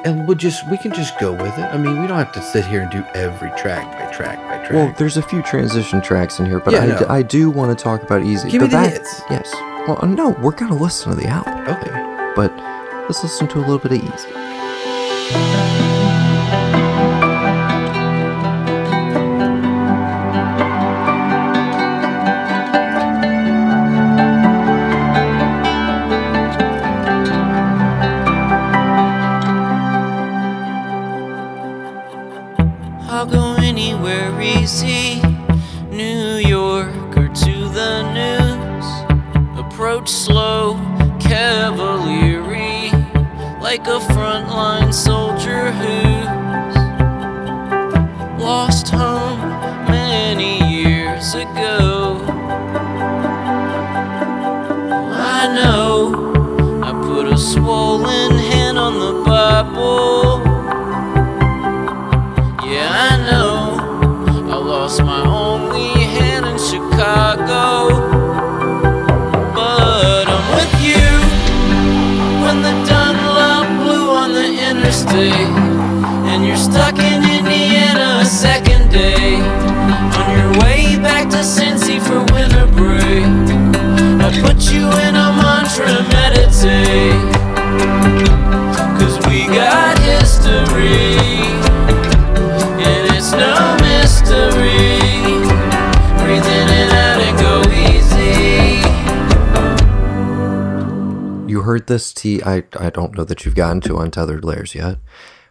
and we'll just we can just go with it. I mean we don't have to sit here and do every track by track by track. Well, there's a few transition tracks in here, but Yeah, I, no. I do want to talk about Easy. Give me the back- hits. Yes. Well, uh, no, we're going to listen to the album. okay. But let's listen to a little bit of Easy. Interstate. And you're stuck in Indiana a second day. On your way back to Cincy for winter break. I put you in a mantra, meditate. This, T. I, I don't know that you've gotten to Untethered Layers yet,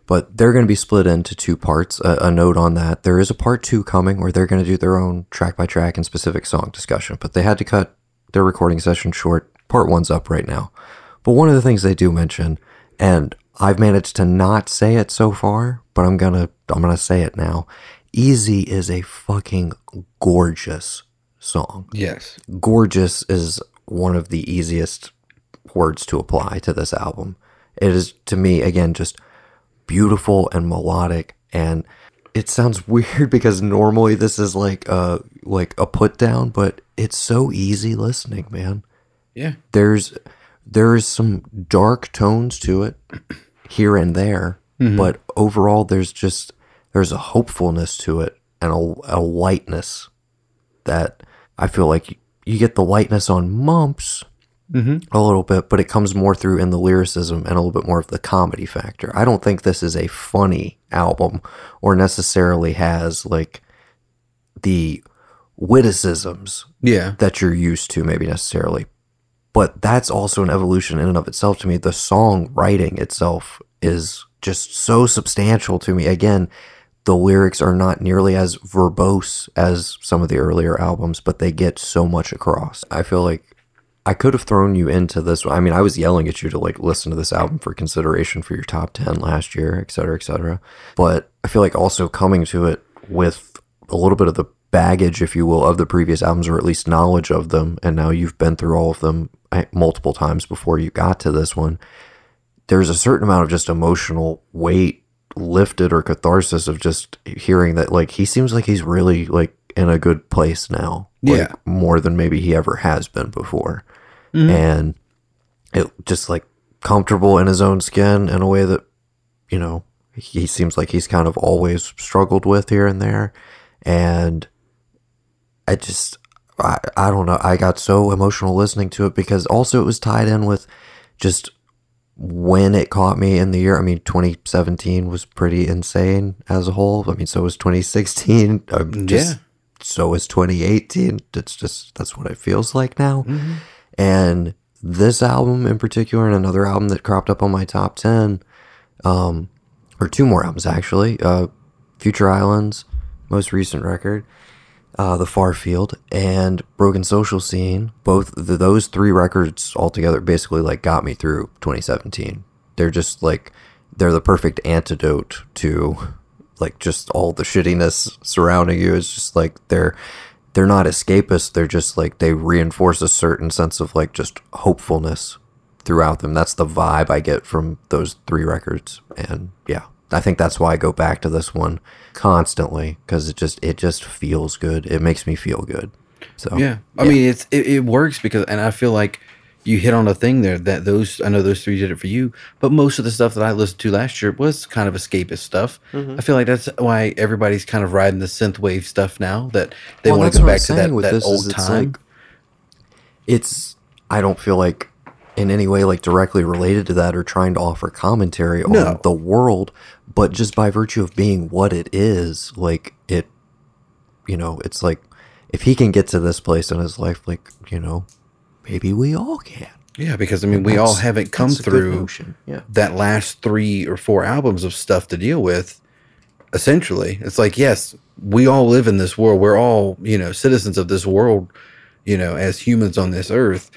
but they're going to be split into two parts. A, a note on that there is a part two coming where they're going to do their own track by track and specific song discussion, but they had to cut their recording session short. Part one's up right now. But one of the things they do mention, and I've managed to not say it so far, but I'm gonna I'm gonna say it now. Easy is a fucking gorgeous song. Yes. Gorgeous is one of the easiest words to apply to this album. It is to me again just beautiful and melodic and it sounds weird because normally this is like a like a put down, but it's so easy listening, man Yeah. there's there's some dark tones to it here and there mm-hmm. but overall there's just there's a hopefulness to it and a, a lightness that i feel like you get the lightness on mumps Mm-hmm. a little bit but it comes more through in the lyricism and a little bit more of the comedy factor i don't think this is a funny album or necessarily has like the witticisms Yeah. that you're used to, maybe necessarily. But that's also an evolution in and of itself to me. The song writing itself is just so substantial to me. Again, the lyrics are not nearly as verbose as some of the earlier albums, but they get so much across. I feel like I could have thrown you into this. I mean, I was yelling at you to like listen to this album for consideration for your top 10 last year, et cetera, et cetera. But I feel like also coming to it with a little bit of the baggage, if you will, of the previous albums, or at least knowledge of them, and now you've been through all of them eh, multiple times before you got to this one. There's a certain amount of just emotional weight lifted or catharsis of just hearing that, like, he seems like he's really like in a good place now, like, Yeah. more than maybe he ever has been before, and it just like comfortable in his own skin in a way that you know he seems like he's kind of always struggled with here and there. And i just I, I don't know. I got so emotional listening to it because also it was tied in with just when it caught me in the year. I mean 2017 was pretty insane as a whole. I mean so was 2016 um, just Yeah. so was 2018 it's just that's what it feels like now and this album in particular and another album that cropped up on my top 10 um, or two more albums actually uh, future islands most recent record uh, the far field and broken social scene both the, those three records altogether basically like got me through 2017 they're just like they're the perfect antidote to like just all the shittiness surrounding you. It's just like they're they're not escapist they're just like they reinforce a certain sense of like just hopefulness throughout them. That's the vibe i get from those three records and yeah. I think that's why i go back to this one constantly because it just it just feels good. It makes me feel good. So Yeah, I mean it's it, it works because, and I feel like you hit on a thing there that those I know those three did it for you, but most of the stuff that I listened to last year was kind of escapist stuff. Mm-hmm. I feel like that's why everybody's kind of riding the synth wave stuff now that they Well, want to go what I'm back to that, with that this is old it's time. like- it's i don't feel like in any way like directly related to that or trying to offer commentary on No. the world but just by virtue of being what it is like it you know it's like if he can get to this place in his life like you know maybe we all can yeah, because I mean we all haven't come that's a good through yeah. that last three or four albums of stuff to deal with. Essentially, it's like yes, we all live in this world. We're all you know citizens of this world. You know, as humans on this earth,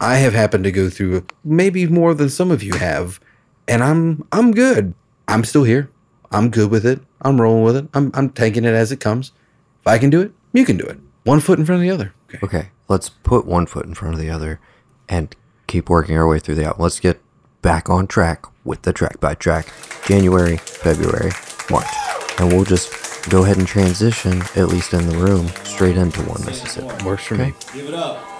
I have happened to go through maybe more than some of you have, and I'm I'm good. I'm still here. I'm good with it. I'm rolling with it. I'm I'm taking it as it comes. If I can do it, you can do it. One foot in front of the other. Okay. okay let's put one foot in front of the other and keep working our way through the album let's get back on track with the track by track january february march and we'll just go ahead and transition at least in the room straight into one mississippi Works for me. Give it up.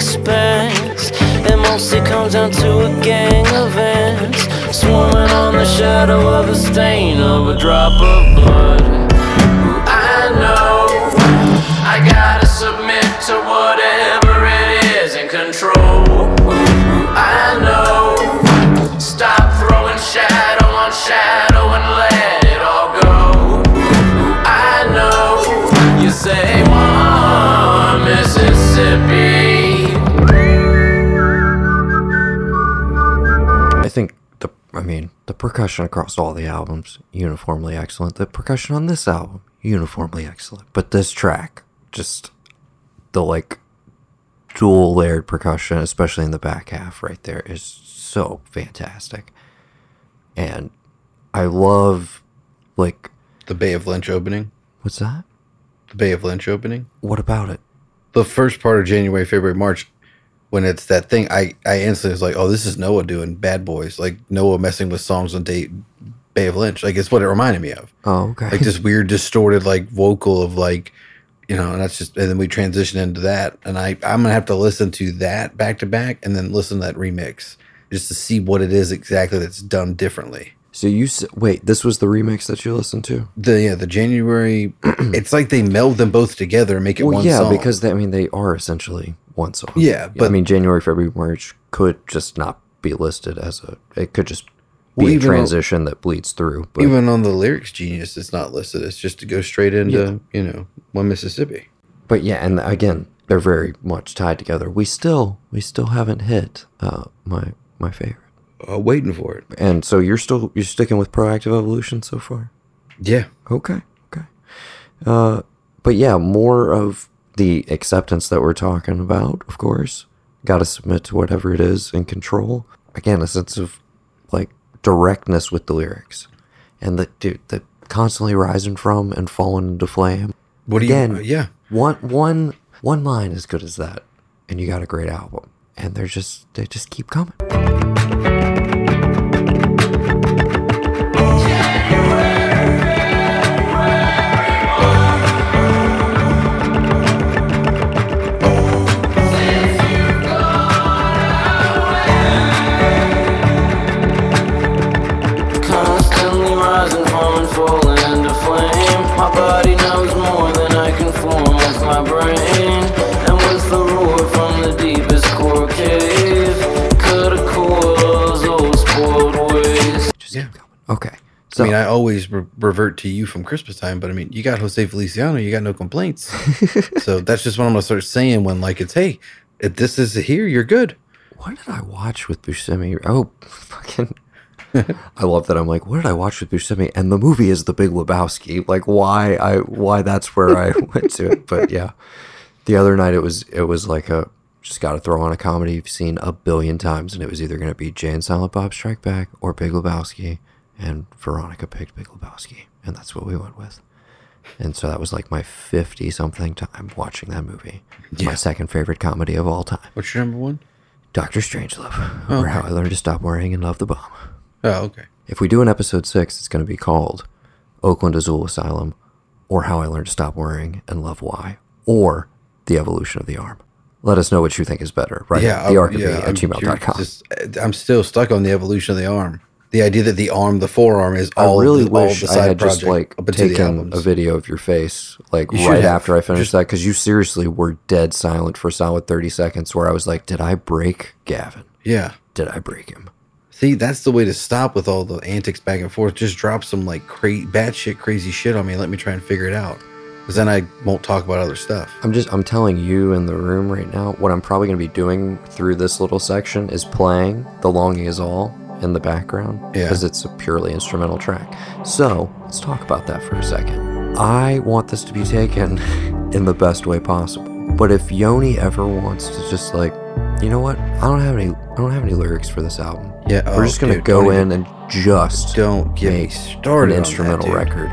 Expanse, it mostly comes down to a gang of ants swarming on the shadow of a stain of a drop of blood. I know I gotta submit to whatever it is in control. I know. Stop throwing shadow on shadow and let percussion across all the albums uniformly excellent. The percussion on this album uniformly excellent, but this track just the like dual layered percussion, especially in the back half right there, is so fantastic. And I love like The Bay of Lynch opening. what's that? The Bay of Lynch opening. What about it? The first part of January, February, March, when it's that thing, I I instantly was like, oh, this is Noah doing Bad Boys, like Noah messing with songs on date Bay of Lynch. Like it's what it reminded me of. Oh, okay. Like this weird distorted like vocal of like you know, and that's just and then we transition into that. And I I'm gonna have to listen to that back to back and then listen to that remix just to see what it is exactly that's done differently. so you wait, this was the remix that you listened to? The yeah, the January it's like they meld them both together and make it Well, one yeah, song. because they, I mean they are essentially one song. Yeah, but I mean January, February, March could just not be listed as a. It could just be Well, a transition that bleeds through. But even on the lyrics genius it's not listed. It's just to go straight into, you know, one Mississippi. but yeah, and again, they're very much tied together. We still we still haven't hit uh, my my favorite. Uh, waiting for it. And so you're still you're sticking with proactive evolution so far. Yeah. Okay, okay. Uh, but yeah, more of the acceptance that we're talking about, of course. Got to submit to whatever it is in control. Again, a sense of like directness with the lyrics, and the dude, the constantly rising from and falling into flame. What do Again, you uh, yeah. One one one line as good as that, and you got a great album. And they're just they just keep coming. Okay. So I mean, I always re- revert to you from Christmas time, but I mean, you got Jose Feliciano, you got no complaints. so that's just what I'm gonna start saying when, like, it's hey, if this is here, you're good. What did I watch with Buscemi? Oh, fucking. I love that. I'm like, what did I watch with Buscemi? And the movie is The Big Lebowski. Like, why I why that's where I went to it. But yeah, the other night it was it was like a just got to throw on a comedy you've seen a billion times, and it was either going to be Jay and Silent Bob Strike Back or Big Lebowski, and Veronica picked Big Lebowski, and that's what we went with. And so that was like my fifty something time watching that movie. My second favorite comedy of all time. What's your number one? Doctor Strangelove, oh, or How I Learned to Stop Worrying and Love the Bomb. Oh, okay. If we do an episode six, it's going to be called Oaklandazulasylum, or How I Learned to Stop Worrying and Love Why, or The Evolution of the Arm. Let us know what you think is better, right? Yeah, the yeah, at I'm- gmail.com. just- I'm still stuck on the evolution of the arm. The idea that the arm, the forearm, is I all. really the, all wish the I had just like taken a video of your face, like You right after I finished Just- that, because you seriously were dead silent for a solid 30 seconds where I was like, did I break Gavin? Yeah. Did I break him? See, that's the way to stop with all the antics back and forth. Just drop some like cra- batshit crazy shit on me and let me try and figure it out. Because then I won't talk about other stuff. I'm just I'm telling you in the room right now what I'm probably going to be doing through this little section is playing The Longing Is All in the background Yeah. because it's a purely instrumental track. So, let's talk about that for a second. I want this to be taken in the best way possible. But if Yoni ever wants to just like, you know what? I don't have any I don't have any lyrics for this album. Yeah, We're oh, just going to dude, go in and just Don't get make started. an instrumental that, record.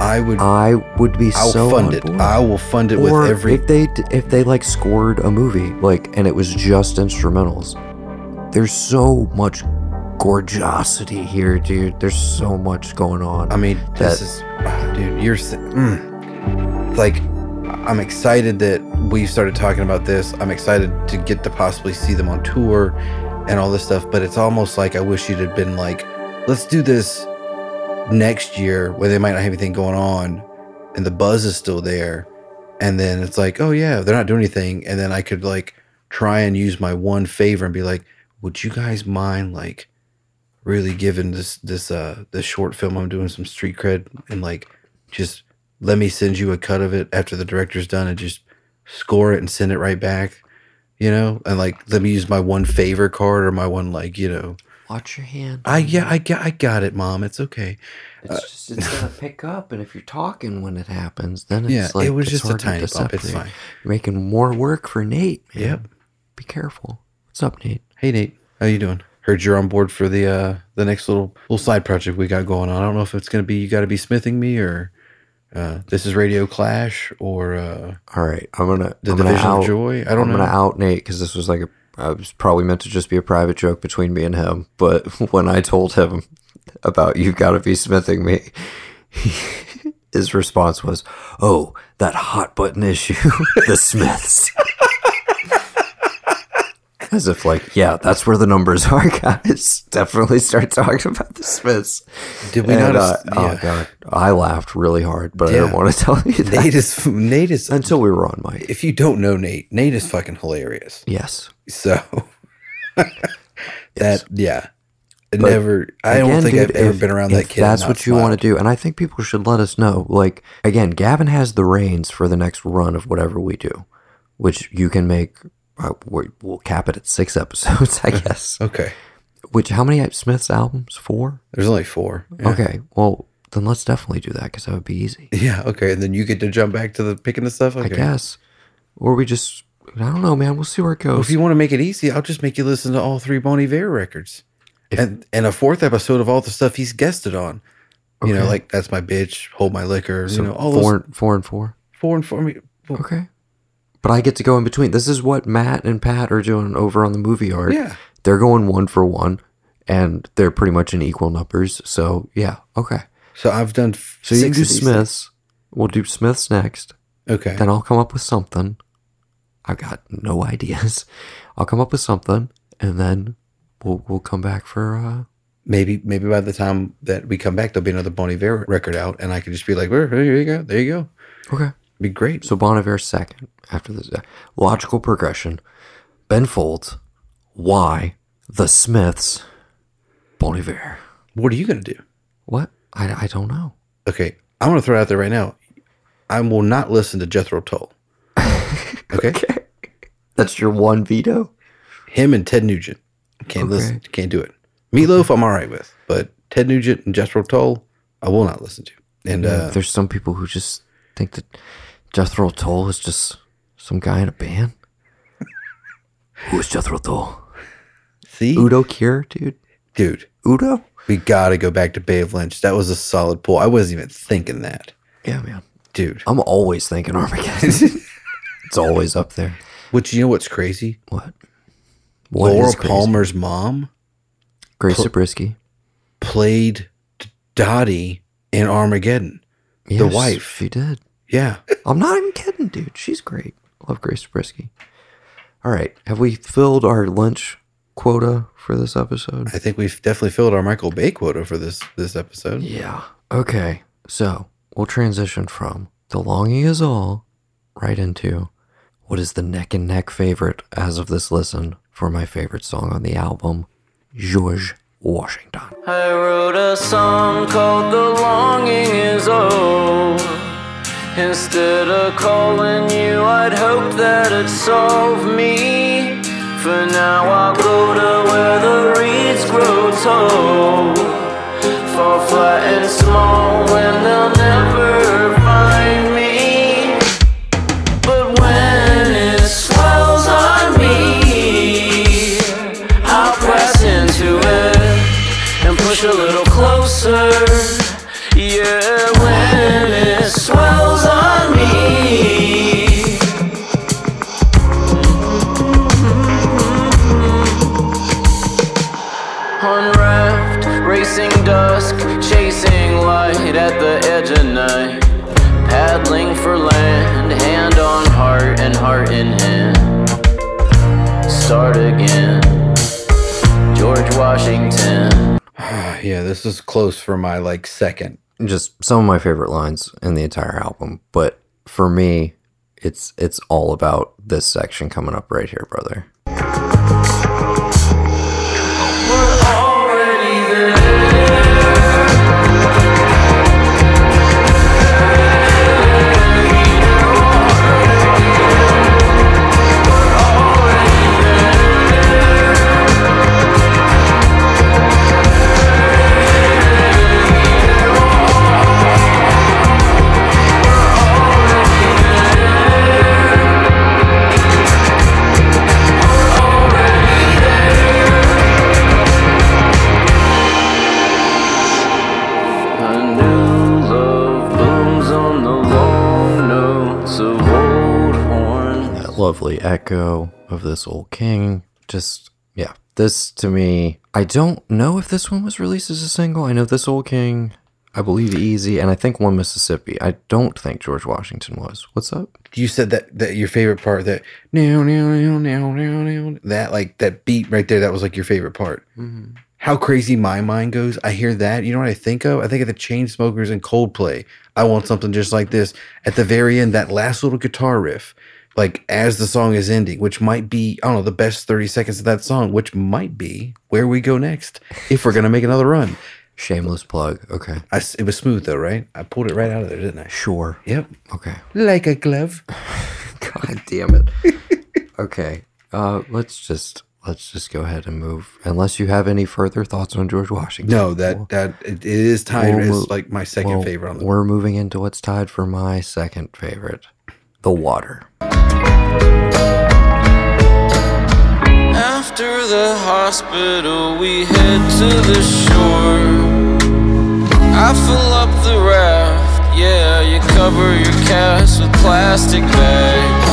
I would. I would be I'll so fund it. board. I will fund it or with every. if they if they like scored a movie like and it was just instrumentals. There's so much gorgeosity here, dude. There's so much going on. I mean, this is, dude. You're mm. like, I'm excited that we started talking about this. I'm excited to get to possibly see them on tour and all this stuff. But it's almost like I wish you'd have been like, let's do this next year where they might not have anything going on, and the buzz is still there. And then it's like, oh yeah, they're not doing anything. And then I could like try and use my one favor and be like, would you guys mind like really giving this this uh this short film I'm doing some street cred and like just let me send you a cut of it after the director's done and just score it and send it right back, you know? And like let me use my one favor card or my one like, you know, Watch your hand. I yeah, I got I got it, mom. It's okay. It's just it's gonna pick up, and if you're talking when it happens, then it's Yeah, like it was just a tiny bump. It's fine. You're making more work for Nate. Man. Yep. Be careful. What's up, Nate? Hey Nate, how you doing? Heard you're on board for the uh the next little little side project we got going on. I don't know if it's gonna be you gotta be smithing me or uh this is Radio Clash or uh All right, I'm gonna. The I'm Division of Joy? I don't I'm know. gonna out Nate because this was like a. I was probably meant to just be a private joke between me and him, but when I told him about you gotta be smithing me, his response was, "Oh, that hot button issue, the Smiths." As if like, yeah, that's where the numbers are, guys. Definitely start talking about the Smiths. did we And, not uh, yeah. Oh god, I laughed really hard, but I Yeah. didn't want to tell you that Nate is Nate is until we were on mic. if you don't know Nate, Nate is fucking hilarious. Yes. So that yeah. It never I don't think dude, I've ever if- been around that kid. That's what you want to do, and I think people should let us know. Like again, Gavin has the reins for the next run of whatever we do, which you can make. Uh, we- we'll cap it at six episodes, I guess. Okay. Which how many Smith's albums? Four. There's only four. Yeah. Okay, well then let's definitely do that because that would be easy. Yeah, okay. And then you get to jump back to the picking the stuff. Okay. I guess, or we just. I don't know, man. We'll see where it Well, goes. if you want to make it easy, I'll just make you listen to all three Bon Iver records. and and a fourth episode of all the stuff he's guested on. You know, like that's my bitch, hold my liquor, so you know, all four, those four and four. four and four. I mean, well, Okay. But I get to go in between. This is what Matt and Pat are doing over on the Movie Ark. Yeah. They're going one for one, and they're pretty much in equal numbers. So, yeah. Okay. So I've done. f- So you can do Smiths. We'll do Smiths next. Okay. Then I'll come up with something. I've got no ideas. I'll come up with something, and then we'll we'll come back for. uh maybe maybe by the time that we come back, there'll be another Bon Iver record out, and I can just be like, "Well, here you go, there you go." Okay. Be great. So Bon Iver second after this. Logical progression. Ben Folds. Why the Smiths? Bon Iver. what are you gonna do? What? I, I don't know. Okay, I'm gonna throw it out there right now. I will not listen to Jethro Tull. Okay, That's your one veto? him and Ted Nugent can't Okay. listen. Can't do it. Meatloaf, I'm all right with, but Ted Nugent and Jethro Tull, I will not listen to. And uh, There's some people who just think that Jethro Tull is just some guy in a band. Who is Jethro Tull? see, Udo Kier, dude. dude, Udo? we got to go back to Bay of Lynch. That was a solid pull. I wasn't even thinking that, Yeah, man. dude. I'm always thinking Armageddon. it's always up there. Which you know what's crazy? What? What Laura crazy? Palmer's mom Grace Zabriskie. played Dottie in Armageddon. Yes, wife. She did. Yeah. I'm not even kidding, dude. She's great. Love Grace Zabriskie. All right. Have we filled our lunch quota for this episode? I think we've definitely filled our Michael Bay quota for this this episode. Yeah. Okay. So we'll transition from The Longing Is All right into what is the neck and neck favorite as of this listen for my favorite song on the album, George Washington. I wrote a song called The Longing Is Old. Instead of calling you, I'd hope that it'd solve me. This is close for my like second. just some of my favorite lines in the entire album. But for me, it's it's all about this section coming up right here, brother. Lovely echo of this old king. Just yeah, this to me. I don't know if this one was released as a single. I know this old king. I believe Easy, and I think one Mississippi. I don't think George Washington was. What's up? You said that that your favorite part that now now now now now now that like that beat right there that was like your favorite part. Mm-hmm. How crazy my mind goes! I hear that. You know what I think of? I think of the Chainsmokers and Coldplay. I want something just like this. At the very end, that last little guitar riff, like as the song is ending, which might be I don't know the best thirty seconds of that song, which might be where we go next if we're gonna make another run. Shameless plug. Okay, I it was smooth though, right? I pulled it right out of there, didn't I? sure. Yep, Okay. like a glove. God damn it. okay. Uh let's just let's just go ahead and move. Unless you have any further thoughts on George Washington. No, that that it, is tied We'll as move- like my second Well, favorite on the. We're moving into what's tied for my second favorite. The water. After the hospital, we head to the shore. I fill up the raft, yeah, you cover your cast with plastic bags.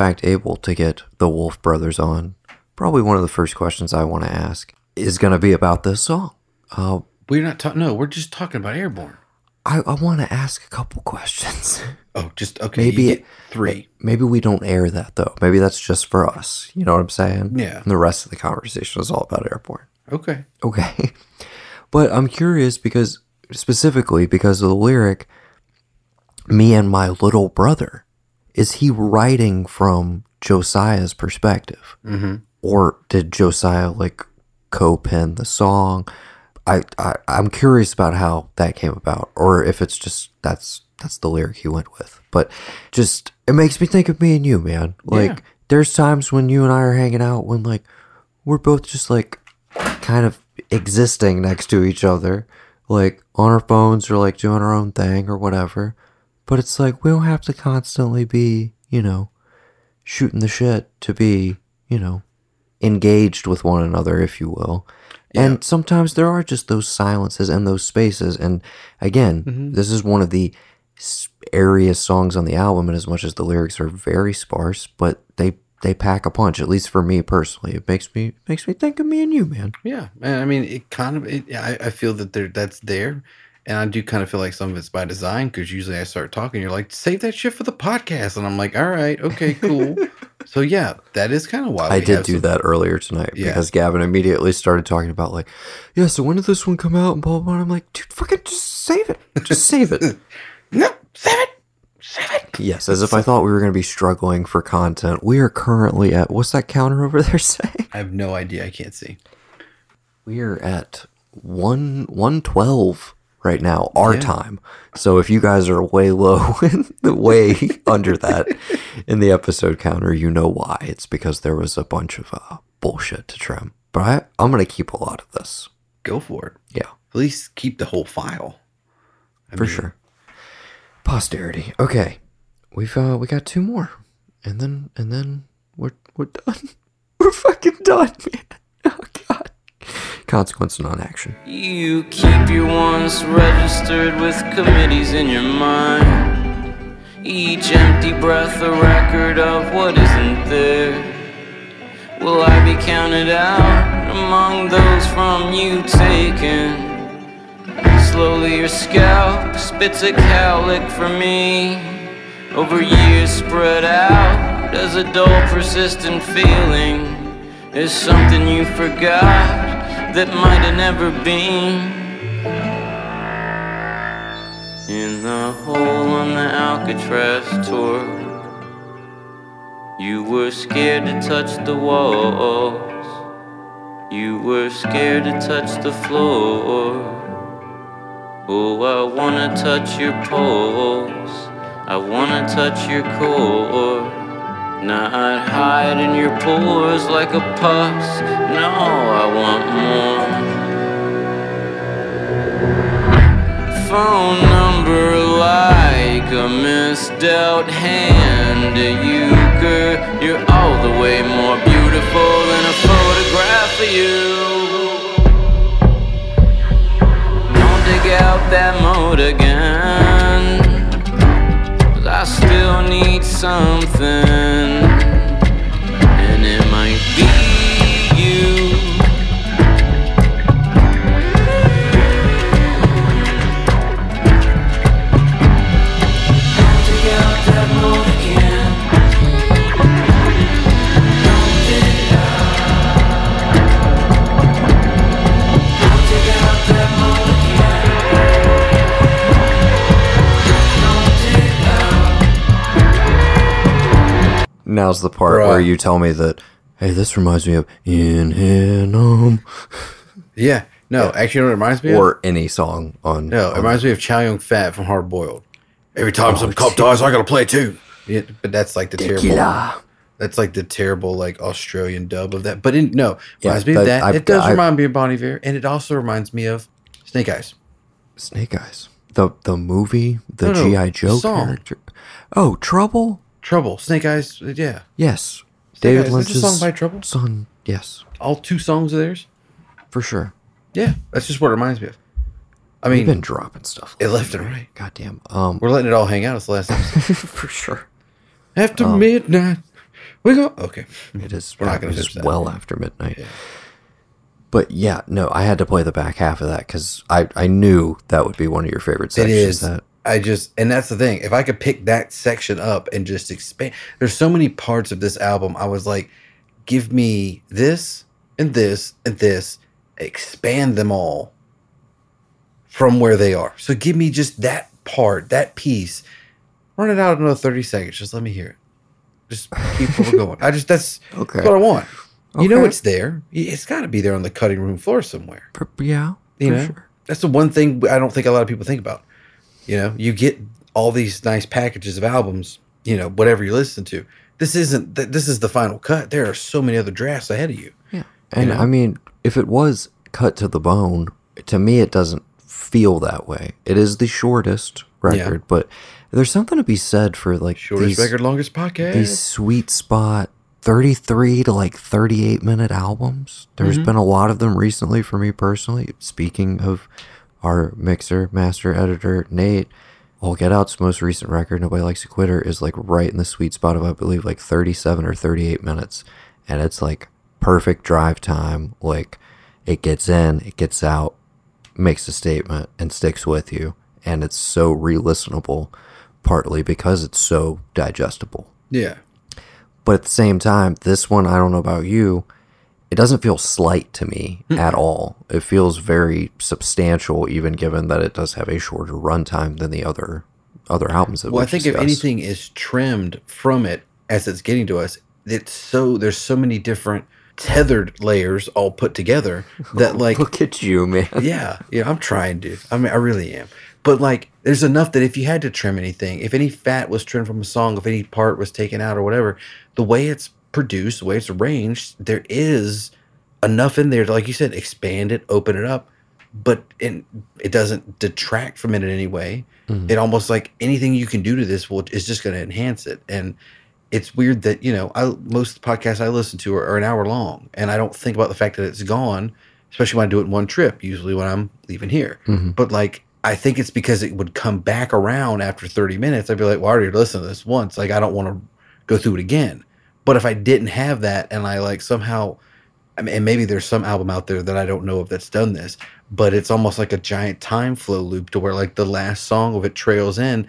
Fact, able to get the Wolf Brothers on, probably one of the first questions I want to ask is going to be about this song. Uh, We're not talking. No, we're just talking about Airborne. I, I want to ask a couple questions. Oh, just okay. Maybe three. Maybe we don't air that though. Maybe that's just for us. You know what I'm saying? Yeah. And the rest of the conversation is all about airborne. Okay. Okay. But I'm curious because specifically because of the lyric, me and my little brother, is he writing from Josiah's perspective? Mm-hmm. Or did Josiah like co-pen the song? I, I I'm curious about how that came about, or if it's just that's that's the lyric he went with. But just it makes me think of me and you, man. Like Yeah. there's times when you and I are hanging out when like we're both just like kind of existing next to each other, like on our phones or like doing our own thing or whatever. But it's like we don't have to constantly be, you know, shooting the shit to be, you know, engaged with one another, if you will. And sometimes there are just those silences and those spaces. And again, mm-hmm. this is one of the airiest songs on the album. And as much as the lyrics are very sparse, but they they pack a punch. At least for me personally, it makes me makes me think of me and you, man. Yeah, I mean, it kind of. It, I, I feel that there that's there, and I do kind of feel like some of it's by design because usually I start talking, you're like, save that shit for the podcast, and I'm like, all right, okay, cool. so yeah, that is kind of why I did do some- that earlier tonight Yeah. because Gavin immediately started talking about like, yeah. So when did this one come out? And blah blah. blah. And I'm like, dude, fucking just save it. Just save it. No, seven, seven. Yes, as if I thought we were going to be struggling for content. We are currently at what's that counter over there say? I have no idea. I can't see. We are at one one twelve right now, our Yeah. time. So if you guys are way low, the way under that in the episode counter, you know why. It's because there was a bunch of uh, bullshit to trim. But I, I'm going to keep a lot of this. Go for it. Yeah, At least keep the whole file. I for mean, sure. Posterity. Okay, we've uh, we got two more, and then and then we're we're done. We're fucking done, man. Consequence of non-action. You keep your wants registered with committees in your mind. Each empty breath a record of what isn't there. Will I be counted out among those from you taken? Slowly your scalp spits a cowlick for me. Over years spread out as a dull, persistent feeling is something you forgot that might have never been. In the hole on the Alcatraz tour, you were scared to touch the walls. You were scared to touch the floor. Oh, I wanna touch your pulse. I wanna touch your core. Not hide in your pores like a pus. No, I want more. Phone number like a misdealt hand. You, girl, you're all the way more beautiful than a photograph of you. Don't dig out that mode again. I still need something. Now's the part Bruh. where you tell me that, hey, this reminds me of Inhanom Yeah. No, actually, you know what it reminds me of? or any song on. No, it on- reminds me of Chow Yun Fat from Hard Boiled. Every Oh, time some cop dies, I gotta play too. Yeah, but that's like the terrible. That's like the terrible like Australian dub of that. But in, no, Yeah, reminds me of that. I've it does got- I- remind me of Bon Iver, and it also reminds me of Snake Eyes. Snake Eyes. The the movie, the No, no, GI Joe song. character. Oh, Trouble. Trouble, Snake Eyes. uh, Yeah, Yes, Snake David Eyes. Lynch's a song by Trouble? son. Yes, all two songs of theirs. for sure. Yeah, that's just what it reminds me of. I mean, We've been dropping stuff it left and right. Goddamn. Um, We're letting it all hang out. It's the last episode. for sure. After Um, midnight, we go. Okay, It is. We're not it is that. well after midnight. But yeah, no, I had to play the back half of that because I I knew that would be one of your favorite sections. is. That I just, and that's the thing. If I could pick that section up and just expand, there's so many parts of this album. I was like, give me this and this and this, expand them all from where they are. So give me just that part, that piece. Run it out another 30 seconds. Just let me hear it. Just keep going. I just, that's, Okay. that's what I want. You know Okay. it's there. It's got to be there on the cutting room floor somewhere. yeah, You know, sure. that's the one thing I don't think a lot of people think about. You know, you get all these nice packages of albums. You know, whatever you listen to. This isn't. th- This is the final cut. There are so many other drafts ahead of you. Yeah, and know? I mean, if it was cut to the bone, to me, it doesn't feel that way. It is the shortest record, but there's something to be said for like Shortest these, record, longest podcast. these sweet spot 33 to like 38 minute albums. There's Mm-hmm. been a lot of them recently for me personally. Speaking of our mixer, master, editor, Nate, All Get Out's most recent record, Nobody Likes a Quitter, is like right in the sweet spot of, I believe, like 37 or 38 minutes. And it's like perfect drive time. Like it gets in, it gets out, makes a statement, and sticks with you. And it's so re listenable, partly because it's so digestible. yeah, But at the same time, this one, I don't know about you, it doesn't feel slight to me at all. It feels very substantial, even given that it does have a shorter runtime than the other other albums that Well, I think if anything is trimmed from it as it's getting to us, it's so there's so many different tethered layers all put together that like look at you, man. yeah, yeah, I'm trying to. I mean, I really am. But like, there's enough that if you had to trim anything, if any fat was trimmed from a song, if any part was taken out or whatever, the way it's produced, the way it's arranged, there is enough in there to, like you said, expand it, open it up, but it, it doesn't detract from it in any way. Mm-hmm. It almost like anything you can do to this will is just going to enhance it. And it's weird that you know I most podcasts I listen to are, are an hour long, and I don't think about the fact that it's gone, especially when I do it in one trip. Usually when I'm leaving here, mm-hmm. but like I think it's because it would come back around after 30 minutes. I'd be like, well, I already listened to this once. Like I don't want to go through it again. But if I didn't have that, and I like somehow, I mean, and maybe there's some album out there that I don't know of that's done this, but it's almost like a giant time flow loop to where like the last song of it trails in,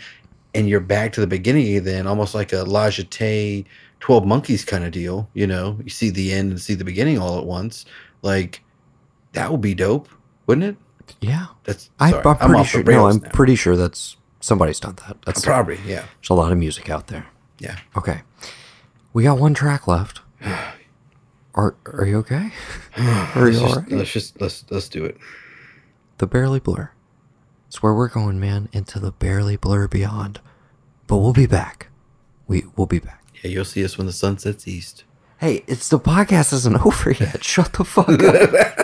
and you're back to the beginning then, almost like a La Jetée 12 Monkeys kind of deal. You know, you see the end and see the beginning all at once. Like that would be dope, wouldn't it? Yeah. That's I, I'm pretty sure. No, I'm now. pretty sure that's somebody's done that. That's probably yeah, there's a lot of music out there. yeah. Okay, we got one track left. Are Are you okay? Are Let's you just, right? let's just let's let's do it. The Barely Blur. It's where we're going, man, into the Barely Blur beyond. But we'll be back. We we'll be back. Yeah, you'll see us when the sun sets east. Hey, it's the podcast isn't over yet. Shut the fuck up.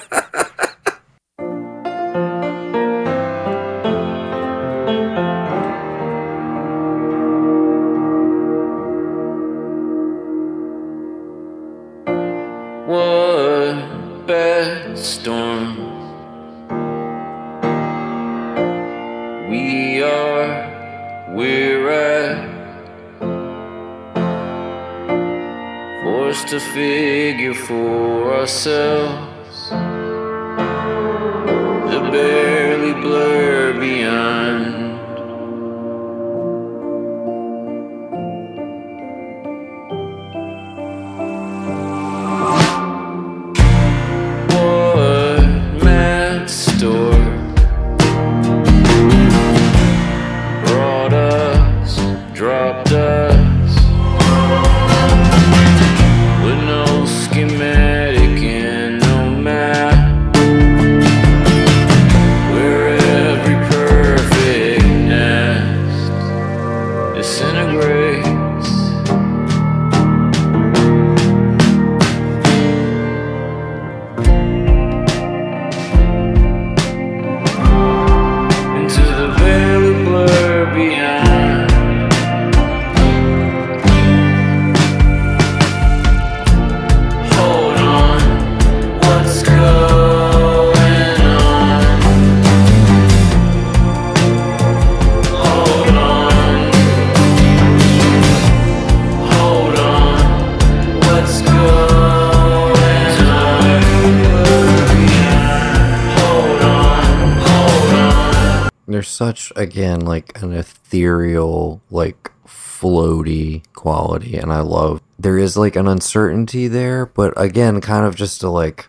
such again like an ethereal, like floaty quality, and I love. There is like an uncertainty there, but again, kind of just to like,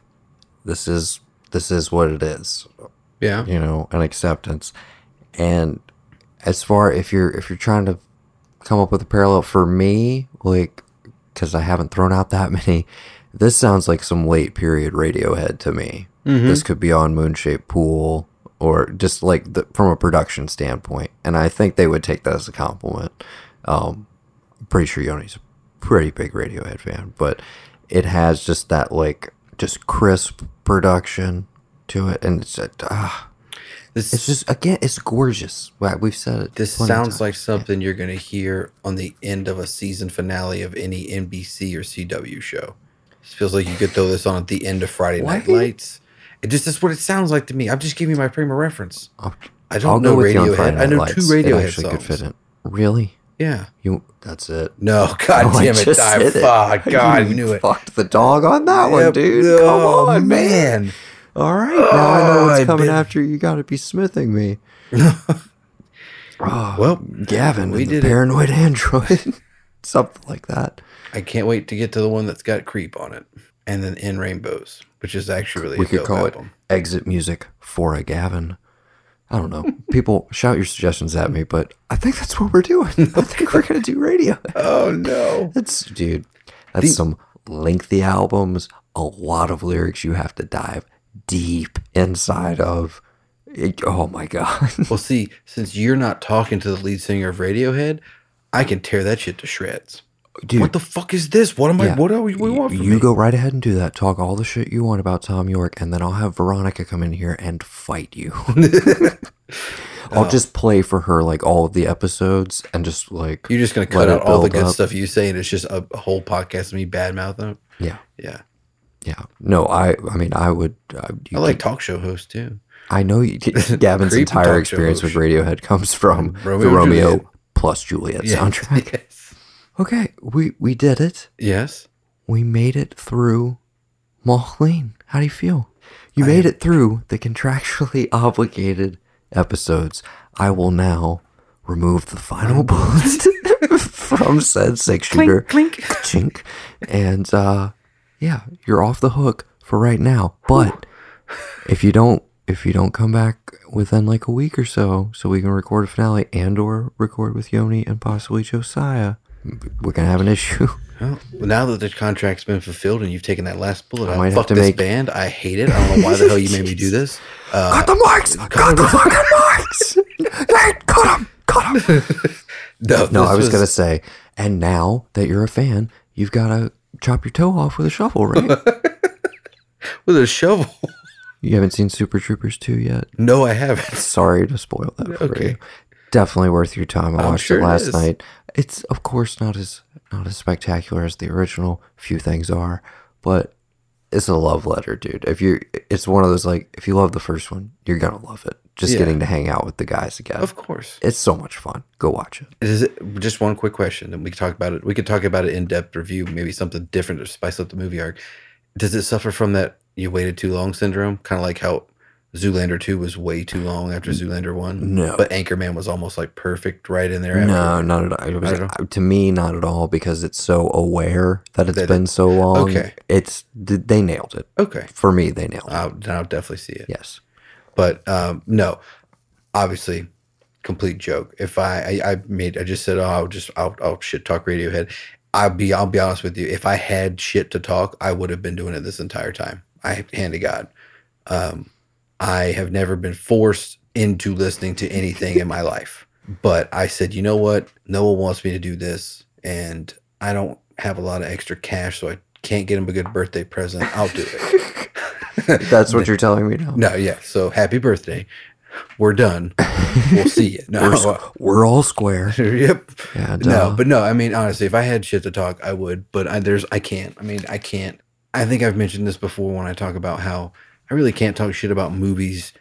this is this is what it is. Yeah. you know, an acceptance. And as far if you're if you're trying to come up with a parallel for me, like because I haven't thrown out that many, this sounds like some late period Radiohead to me. Mm-hmm. This could be on Moon Shaped Pool or just like the, from a production standpoint, and I think they would take that as a compliment. Um, I'm pretty sure Yoni's a pretty big Radiohead fan, but it has just that like just crisp production to it, and it's uh, ah, This it's just again, it's gorgeous. Wow, We've said it. this sounds like something you're going to hear on the end of a season finale of any NBC or CW show. It feels like you could throw this on at the end of Friday Night? Lights. It just that's what it sounds like to me. I'm just giving you my frame of reference. I'll, I don't I'll know go with you on Friday Radiohead. I know Lights. two It Radiohead actually could songs. fit in. Really? Yeah. You? That's it. No, God Oh, I damn it! just I, it. God, You I knew it. Fucked the dog on that one, Yep. dude. Come Oh, on, man. man. All right, now I know Oh, what's I coming bit- after you. Got to be smithing me. oh, Well, Gavin, we did it. paranoid android, something like that. I can't wait to get to the one that's got creep on it, and then in rainbows, which is actually really We a could call album. it exit music for a Gavin. I don't know. People shout your suggestions at me, but I think that's what we're doing. I think we're gonna do radio. Oh no. That's dude. That's some lengthy albums. A lot of lyrics you have to dive deep inside of. It- oh my god. Well, see, since you're not talking to the lead singer of Radiohead, I can tear that shit to shreds. Dude, what the fuck is this? What am I? What are we, we want from you me? go right ahead and do that. Talk all the shit you want about Thom Yorke, and then I'll have Veronica come in here and fight you. I'll Oh. just play for her like all of the episodes and just like You're just gonna cut out all the good up. stuff you say, and it's just a, whole podcast of me badmouthing them. Yeah, Yeah, yeah. No, I. I mean, I would. Uh, you I like could- talk show hosts too. I know you, Gavin's entire experience with. Radiohead comes from Romeo the Romeo Juliet. plus Juliet soundtrack. Yes. Okay, we we did it. yes. We made it through Moh Lhean. How do you feel? You made it through the contractually obligated episodes. I will now remove the final bullet from said six shooter. Clink, Chink. And uh yeah, you're off the hook for right now. But if you don't if you don't come back within like a week or so, so we can record a finale and or record with Yoni and possibly Josiah, we're gonna have an issue. Well, now that the contract's been fulfilled and you've taken that last bullet, I might have to this make- band. I hate it. I don't know why the hell you made me do this. Uh, Cut the mics! Cut the fucking mics! Nate, cut him! Cut him! no, No, I was, gonna say, and now that you're a fan, you've gotta chop your toe off with a shovel, right? with a shovel. you haven't seen Super Troopers 2 yet? No, I haven't. Sorry to spoil that for Okay. you. Definitely worth your time. I I'm watched sure it it last is. night. It's of course not as not as spectacular as the original. Few things are, but it's a love letter, dude. If you, it's one of those like, if you love the first one, you're gonna love it. Just Yeah. getting to hang out with the guys again. Of course. It's so much fun. Go watch it. Is it just one quick question? And we can talk about it. We could talk about it in depth review, maybe something different to spice up the movie ark. Does it suffer from that you waited too long syndrome? Kind of like how Zoolander 2 was way too long after Zoolander 1. No. But Anchorman was almost like perfect right in there. after. No, not at all. Was, Not at all? To me, not at all because it's so aware that it's That been so long. Okay. It's they nailed it. Okay. For me, they nailed it. I'll, I'll definitely see it. yes. But um, no, obviously, complete joke. If I, I, I made, I just said, oh, I'll just, I'll, I'll shit talk Radiohead. I'll be, I'll be honest with you. If I had shit to talk, I would have been doing it this entire time. I hand to God. Um, I have never been forced into listening to anything in my life. But I said, you know what? No one wants me to do this, and I don't have a lot of extra cash, so I can't get him a good birthday present. I'll do it. That's what you're telling me now. No, yeah. So happy birthday. We're done. We'll see you. No, We're, we're all square. yep. No, uh, but no. I mean, honestly, if I had shit to talk, I would. But I, there's, I can't. I mean, I can't. I think I've mentioned this before when I talk about how I really can't talk shit about movies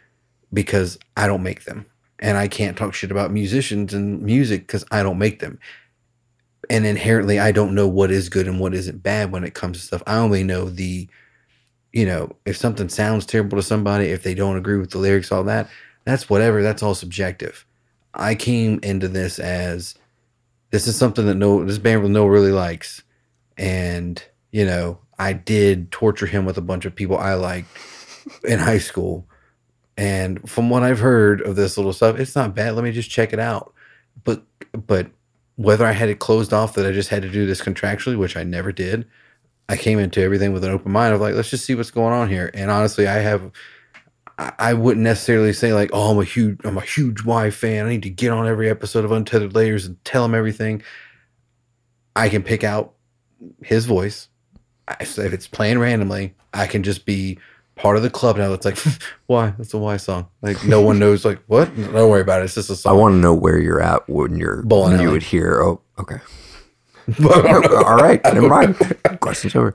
because I don't make them, and I can't talk shit about musicians and music because I don't make them. And inherently, I don't know what is good and what isn't bad when it comes to stuff. I only know the you know, if something sounds terrible to somebody, if they don't agree with the lyrics, all that, that's whatever. That's all subjective. I came into this as this is something that no this band with no really likes, and you know, I did torture him with a bunch of people I liked in high school, and from what I've heard of this little stuff, it's not bad. Let me just check it out. But but whether I had it closed off that I just had to do this contractually, which I never did, I came into everything with an open mind of like, let's just see what's going on here. And honestly, I have, I, wouldn't necessarily say like, oh, I'm a huge, I'm a huge Y fan. I need to get on every episode of Untethered Layers and tell him everything. I can pick out his voice. If it's playing randomly, I can just be part of the club now. That's like, why? That's a why song. Like no one knows. Like what? Don't worry about it. It's just a song. I want to know where you're at when you're Bowling when you would hear. Oh, okay. All right, never mind. Questions over.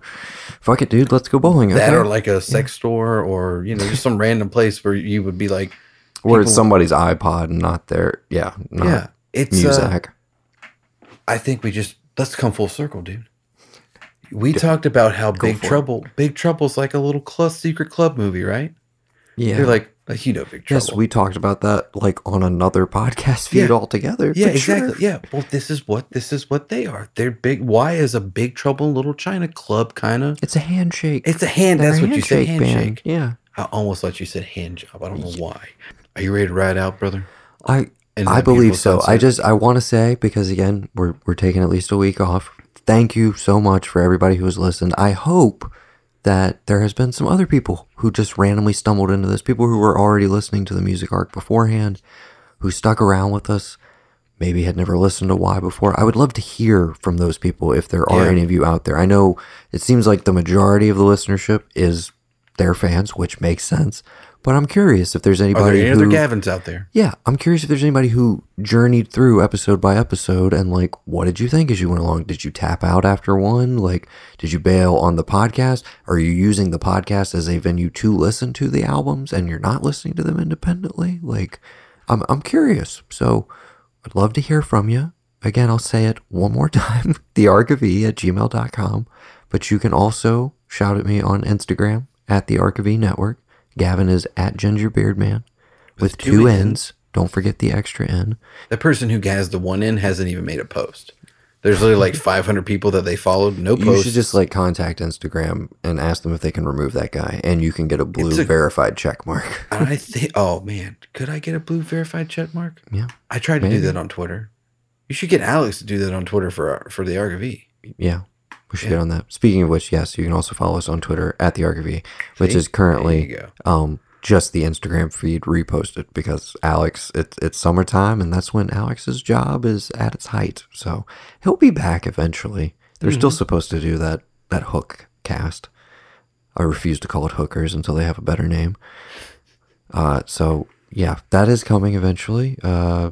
Fuck it, dude. Let's go bowling. that okay? or like a sex store or you know just some random place where you would be like, or it's somebody's iPod, and not their yeah, not yeah, it's uh, music. I think we just let's come full circle, dude. We talked about how Big Trouble, it. Trouble, Big Trouble's like a little club, secret club movie, right? yeah, They're like, like you know, Big Trouble. yes, we talked about that like on another podcast feed Yeah. altogether. yeah, but sure. exactly. Yeah. Well, this is what this is what they are. They're big. Why is a Big Trouble in Little China club kind of? It's a handshake. It's a hand. They're That's a what you say. handshake band. Yeah, I almost thought you said hand job. I don't know why. Are you ready to ride out, brother? I I believe so. I just I want to say because again we're we're taking at least a week off. Thank you so much for everybody who has listened. I hope that there has been some other people who just randomly stumbled into this. People who were already listening to the music ark beforehand, who stuck around with us, maybe had never listened to Why before. I would love to hear from those people if there are Yeah. any of you out there. I know it seems like the majority of the listenership is their fans, which makes sense. But I'm curious if there's Are anybody there any other Gavins out there? yeah, I'm curious if there's anybody who journeyed through episode by episode and like, what did you think as you went along? Did you tap out after one? Like, did you bail on the podcast? Are you using the podcast as a venue to listen to the albums and you're not listening to them independently? Like, I'm, I'm curious. So I'd love to hear from you. Again, I'll say it one more time the Ark of E at gmail.com. But you can also shout at me on Instagram at the Ark of E network. Gavin is at gingerbeardman with two two N's. N's. Don't forget the extra N. The person who has the one in hasn't even made a post. There's literally like 500 people that they followed. No You posts. should just like contact Instagram and ask them if they can remove that guy, and you can get a blue a- verified check mark. I think. Oh man, could I get a blue verified check mark? yeah, I tried to Maybe. do that on Twitter. You should get Alex to do that on Twitter for for the E. yeah, we should Yeah. get on that. Speaking of which, yes, you can also follow us on Twitter at the RGV, which See? is currently um just the Instagram feed reposted because Alex, it's it's summertime, and that's when Alex's job is at its height. So he'll be back eventually. They're still Mm-hmm. supposed to do that that hook cast. I refuse to call it hookers until they have a better name. Uh, so yeah, that is coming eventually. Uh,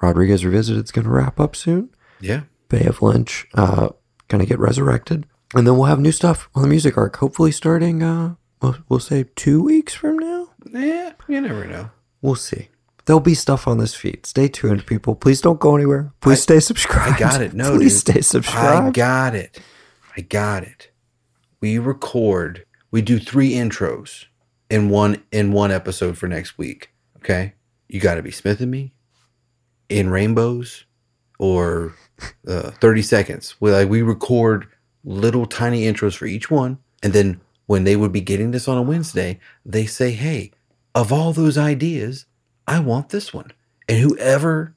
Rodriguez Revisited is going to wrap up soon. Yeah. Bay of Lynch uh, going to get resurrected, and then we'll have new stuff on the music ark. Hopefully, starting uh, we'll, we'll say two weeks from now. Yeah. You never know. We'll see. There'll be stuff on this feed. Stay tuned, people. Please don't go anywhere. Please stay subscribed. I got it. No, please dude. stay subscribed. I got it. I got it. We record. We do three intros in one in one episode for next week. Okay. You got to be Smith and me, in rainbows, or uh, thirty seconds. We like we record little tiny intros for each one, and then when they would be getting this on a Wednesday, they say, "Hey, of all those ideas, I want this one," and whoever,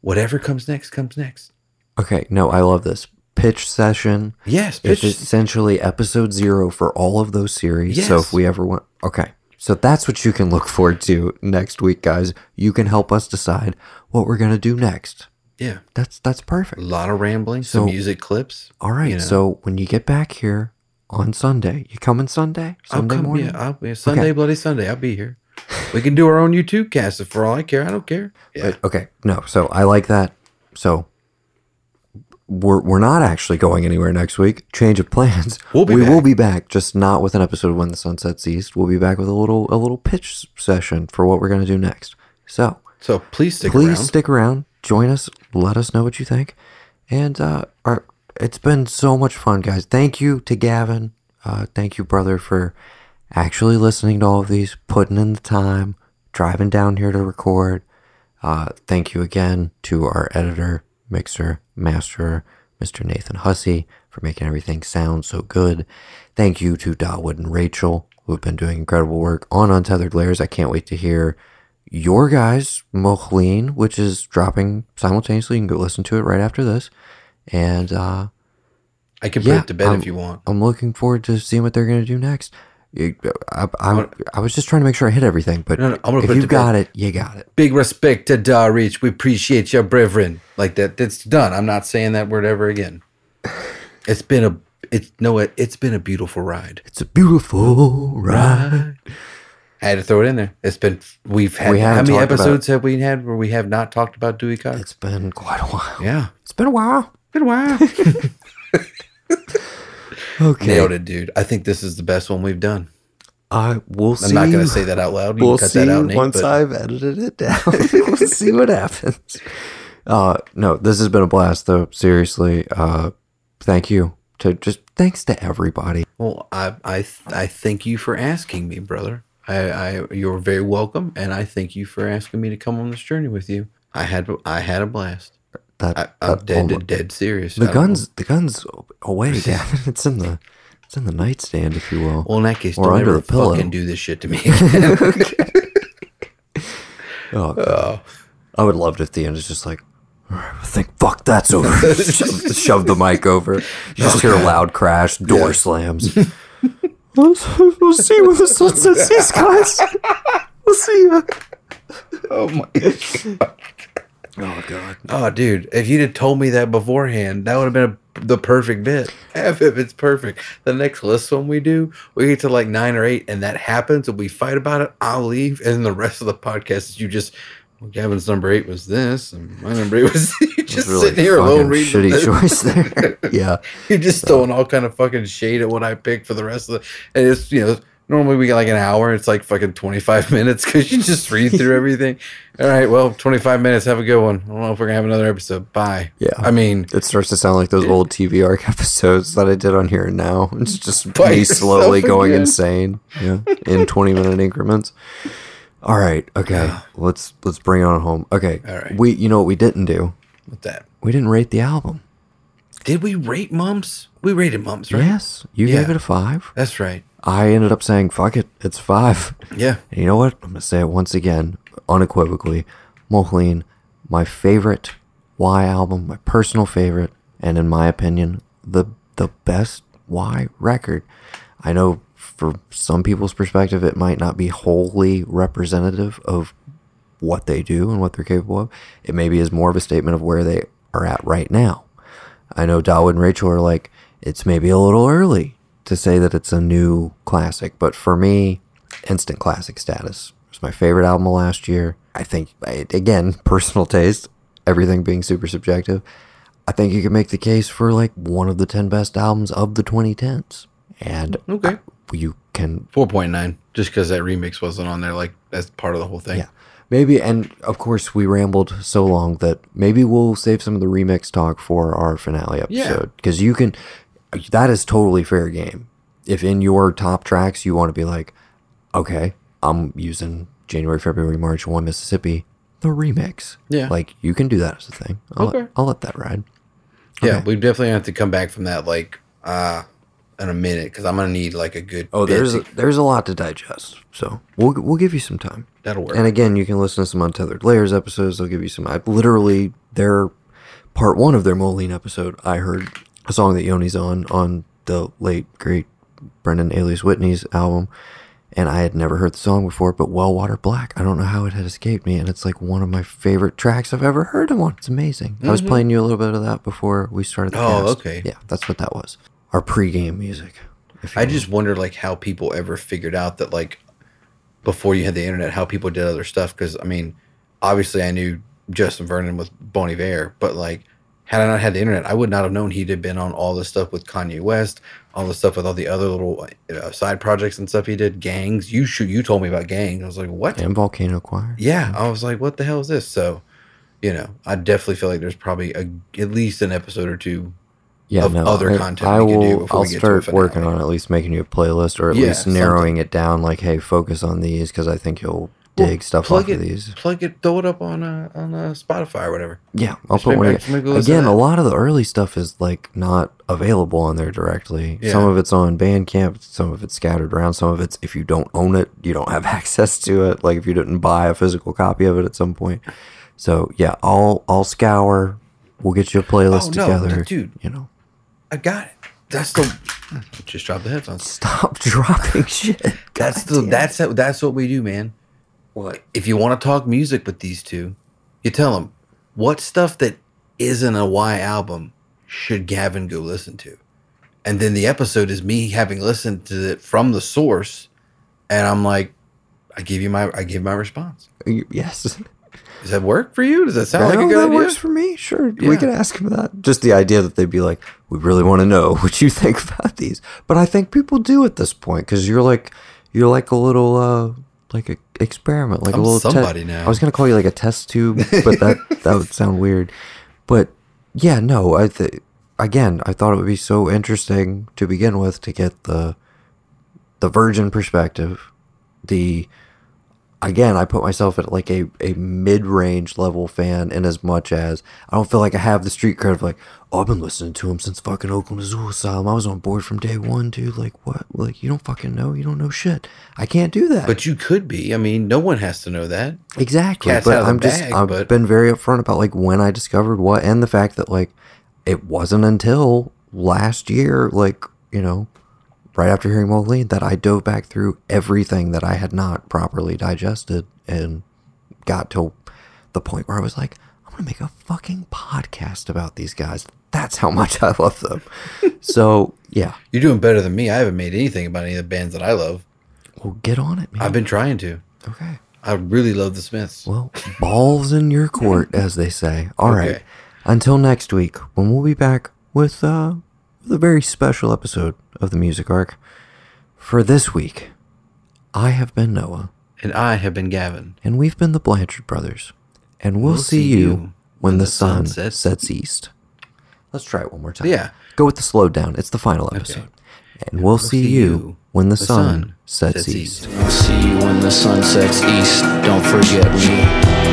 whatever comes next, comes next. okay, no, I love this pitch session. Yes, It's pitch. essentially episode zero for all of those series. Yes. So if we ever want, okay, so that's what you can look forward to next week, guys. You can help us decide what we're gonna do next. Yeah. That's that's perfect. A lot of rambling, some So- music clips. All right. you know. So when you get back here on Sunday, you coming Sunday? I'll Sunday come, morning. Yeah, I'll, yeah, Sunday, Okay. Bloody Sunday. I'll be here. We can do our own YouTube cast if for all I care. I don't care. Yeah. But, okay, no. So I like that. So we're we're not actually going anywhere next week. Change of plans. We'll be we will back. be back, just not with an episode of When the Sun Sets East. We'll be back with a little a little pitch session for what we're gonna do next. So So please stick please around. stick around, join us, let us know what you think, and uh, our, it's been so much fun, guys. Thank you to Gavin. Uh, thank you, brother, for actually listening to all of these, putting in the time, driving down here to record. Uh, thank you again to our editor, mixer, master, Mr. Nathan Hussey, for making everything sound so good. Thank you to Dawood and Rachel, who have been doing incredible work on Untethered Layers. I can't wait to hear your guys' Moh Lhean, which is dropping simultaneously. You can go listen to it right after this. And uh, I can put yeah, it to bed I'm- if you want. I'm looking forward to seeing what they're going to do next. I, I, I was just trying to make sure I hit everything, but No, no, I'm gonna if you got it, you got it. Big respect to Darich. We appreciate your brethren. Like that. That's done. I'm not saying that word ever again. It's been a. It's no. It, it's been a beautiful ride. It's a beautiful ride. I had to throw it in there. It's been. We've had. We how many episodes have we had where we have not talked about Dewey Cox? It's been quite a while. yeah. It's been a while. Been a while. Okay. Nailed it, dude. I think this is the best one we've done. I will see. I'm not going to say that out loud. You We'll see that out, Nate. once but I've edited it down. we'll see what happens. Uh, no, this has been a blast, though. Seriously, uh, thank you to just thanks to everybody. well, I I I thank you for asking me, brother. I, I you're very welcome, and I thank you for asking me to come on this journey with you. I had I had a blast. That, I, I'm that- dead oh dead serious. The guns, the guns away, Gavin. It's in the, It's in the nightstand, if you will. Well, in that case, Or don't under the pillow. fucking do this shit to me. Oh, God. Oh. I would love it if the end is just like, "All right, I think, fuck, that's over. shove, shove the mic over. You just oh, hear a loud crash, door Yeah. slams. We'll, we'll see you when the sun sets, these guys. We'll see you. oh my. god. Oh, God. Oh, dude, if you'd have told me that beforehand, that would have been a, the perfect bit. F if it's perfect. The next list one we do, we get to like nine or eight, and that happens, and we fight about it. I'll leave, and then the rest of the podcast is you just. Well, Gavin's number eight was this, and my number eight was just really sitting here alone reading. shitty the- choice there. yeah. You're just throwing all kind of fucking shade at what I picked for the rest of the. And it's you know normally we get like an hour. It's like fucking twenty five minutes because you just read through everything. All right, well, twenty five minutes. Have a good one. I don't know if we're gonna have another episode. Bye. Yeah. I mean, It starts to sound like those old TV ark episodes that I did on here and now. It's just me slowly going again. insane. Yeah. In 20 minute increments. All right. Okay. Let's let's bring it on home. Okay. All right. We you know what we didn't do? with that, We didn't rate the album. did we rate Mumps? We rated Mumps, right? Yes. You Yeah. gave it a five. That's right. I ended up saying fuck it. It's five. Yeah. And you know what? I'm gonna say it once again, unequivocally. Moh Lhean, my favorite Y album, my personal favorite, and in my opinion, the the best Y record. I know for some people's perspective, it might not be wholly representative of what they do and what they're capable of. It maybe is more of a statement of where they are at right now. I know Dawood and Rachel are like, it's maybe a little early to say that it's a new classic, but for me, instant classic status. It's my favorite album of last year. I think, again, personal taste, everything being super subjective. I think you can make the case for like one of the 10 best albums of the 2010s. And Okay. You can Four point nine, just because that remix wasn't on there. Like that's part of the whole thing. Yeah. Maybe, and of course, we rambled so long that maybe we'll save some of the remix talk for our finale Yeah. episode. Because you can, that is totally fair game. If in your top tracks you want to be like, okay, I'm using January, February, March, One Mississippi, the remix. Yeah. Like, you can do that as a thing. I'll, Okay. let, I'll let that ride. Yeah, we definitely have to come back from that like uh in a minute because I'm gonna need like a good. Oh, there's a, there's a lot to digest. So we'll, we'll give you some time. that'll work. And again, you can listen to some Untethered Layers episodes. They'll give you some. I literally their part one of their Moh Lhean episode. I heard a song that Yoni's on on the late great Brendan Alias Whitney's album, and I had never heard the song before. But Well Water Black, I don't know how it had escaped me, and it's like one of my favorite tracks I've ever heard of one. It's amazing. I was playing you a little bit of that before we started. The Mm-hmm. Oh, cast. okay. Yeah, that's what that was. Our pregame music. I will. just wonder like how people ever figured out that like before you had the internet, how people did other stuff. Because I mean, obviously I knew Justin Vernon with Bon Iver, but like had I not had the internet, I would not have known he'd have been on all this stuff with Kanye West, all the stuff with all the other little uh, side projects and stuff he did. Gayngs, you shoot, you told me about Gayngs. I was like, what? and Volcano Choir. Yeah, I was like, what the hell is this? So, you know, I definitely feel like there's probably a, at least an episode or two. Yeah, of no, other I, content I we can will. do before I'll we get to a start working on at least making you a playlist, or at Yeah, least narrowing it down. Like, hey, focus on these because I think you'll dig stuff plug off it, of these. plug it, throw it up on a, on uh, Spotify or whatever. Yeah, I'll Just put one. Again, listen to again a lot of the early stuff is like not available on there directly. Some of it's on Bandcamp, some of it's scattered around. Some of it's if you don't own it, you don't have access to it. Like if you didn't buy a physical copy of it at some point. So yeah, I'll I'll scour. We'll get you a playlist Oh, no, together, dude. You know, I got it. That's the. Just drop the headphones. stop dropping shit. That's the. That's how, that's what we do, man. what. If you want to talk music with these two, you tell them what stuff that isn't a Y album should Gavin go listen to, and then the episode is me having listened to it from the source, and I'm like, I give you my I give my response. Yes. Does that work for you? Does that sound like a good that idea? works for me. Sure, Yeah. we could ask him that. Just the idea that they'd be like, "We really want to know what you think about these." But I think people do at this point because you're like, you're like a little, uh, like a experiment, like I'm a little te- somebody now. I was gonna call you like a test tube, but that that would sound weird. But yeah, no, I th- again, I thought it would be so interesting to begin with to get the the virgin perspective, the again, I put myself at like a, a mid range level fan in as much as I don't feel like I have the street cred of like, oh, I've been listening to him since fucking Oaklandazulasylum. I was on board from day one, dude. Like, what? Like, you don't fucking know. You don't know shit. I can't do that. But you could be. I mean, no one has to know that. Exactly. cat's but out of the I'm just bag, I've but- been very upfront about like when I discovered what and the fact that like it wasn't until last year, like, you know, right after hearing Moh Lhean that I dove back through everything that I had not properly digested and got to the point where I was like, I'm gonna make a fucking podcast about these guys. That's how much I love them. so yeah. You're doing better than me. I haven't made anything about any of the bands that I love. Well get on it, man. I've been trying to. okay. I really love the Smiths. Well, balls in your court, as they say. All right. Okay. Until next week, when we'll be back with, uh, with a very special episode of the Music Ark. For this week, I have been Noah, And I have been Gavin. and we've been the Blanchard Brothers. And we'll, see, you when, the sun, sets. east. Let's try it one more time. Yeah. Go with the slow down. It's the final episode. And we'll, see, you when the, sun, sets, east. I'll see you when the sun sets east. Don't forget me.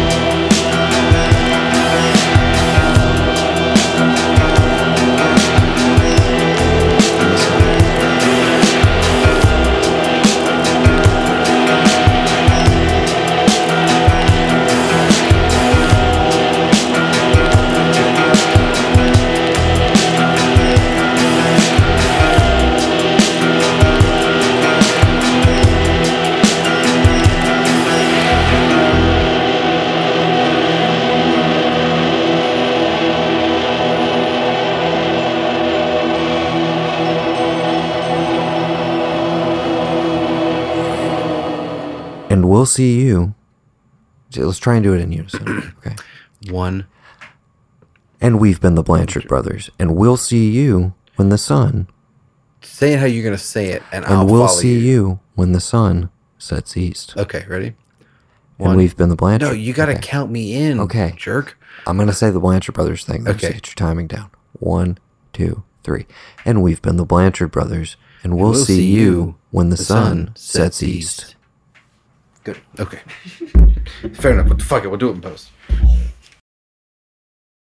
And we'll see you. Let's try and do it in unison. Okay. One. And we've been the Blanchard brothers, and we'll see you when the sun, Say it how you're going to say it, and, and I'll we'll see you. when the sun sets east. Okay, ready? One. And we've been the Blanchard. No, you got to Okay. count me in. Okay. Jerk. I'm gonna say the Blanchard brothers thing. Though, so Okay. get your timing down. One, two, three. And we've been the Blanchard brothers, and we'll, see, you when the, sun, sets east. Good. Okay. Fair enough. But fuck it. We'll do it in post.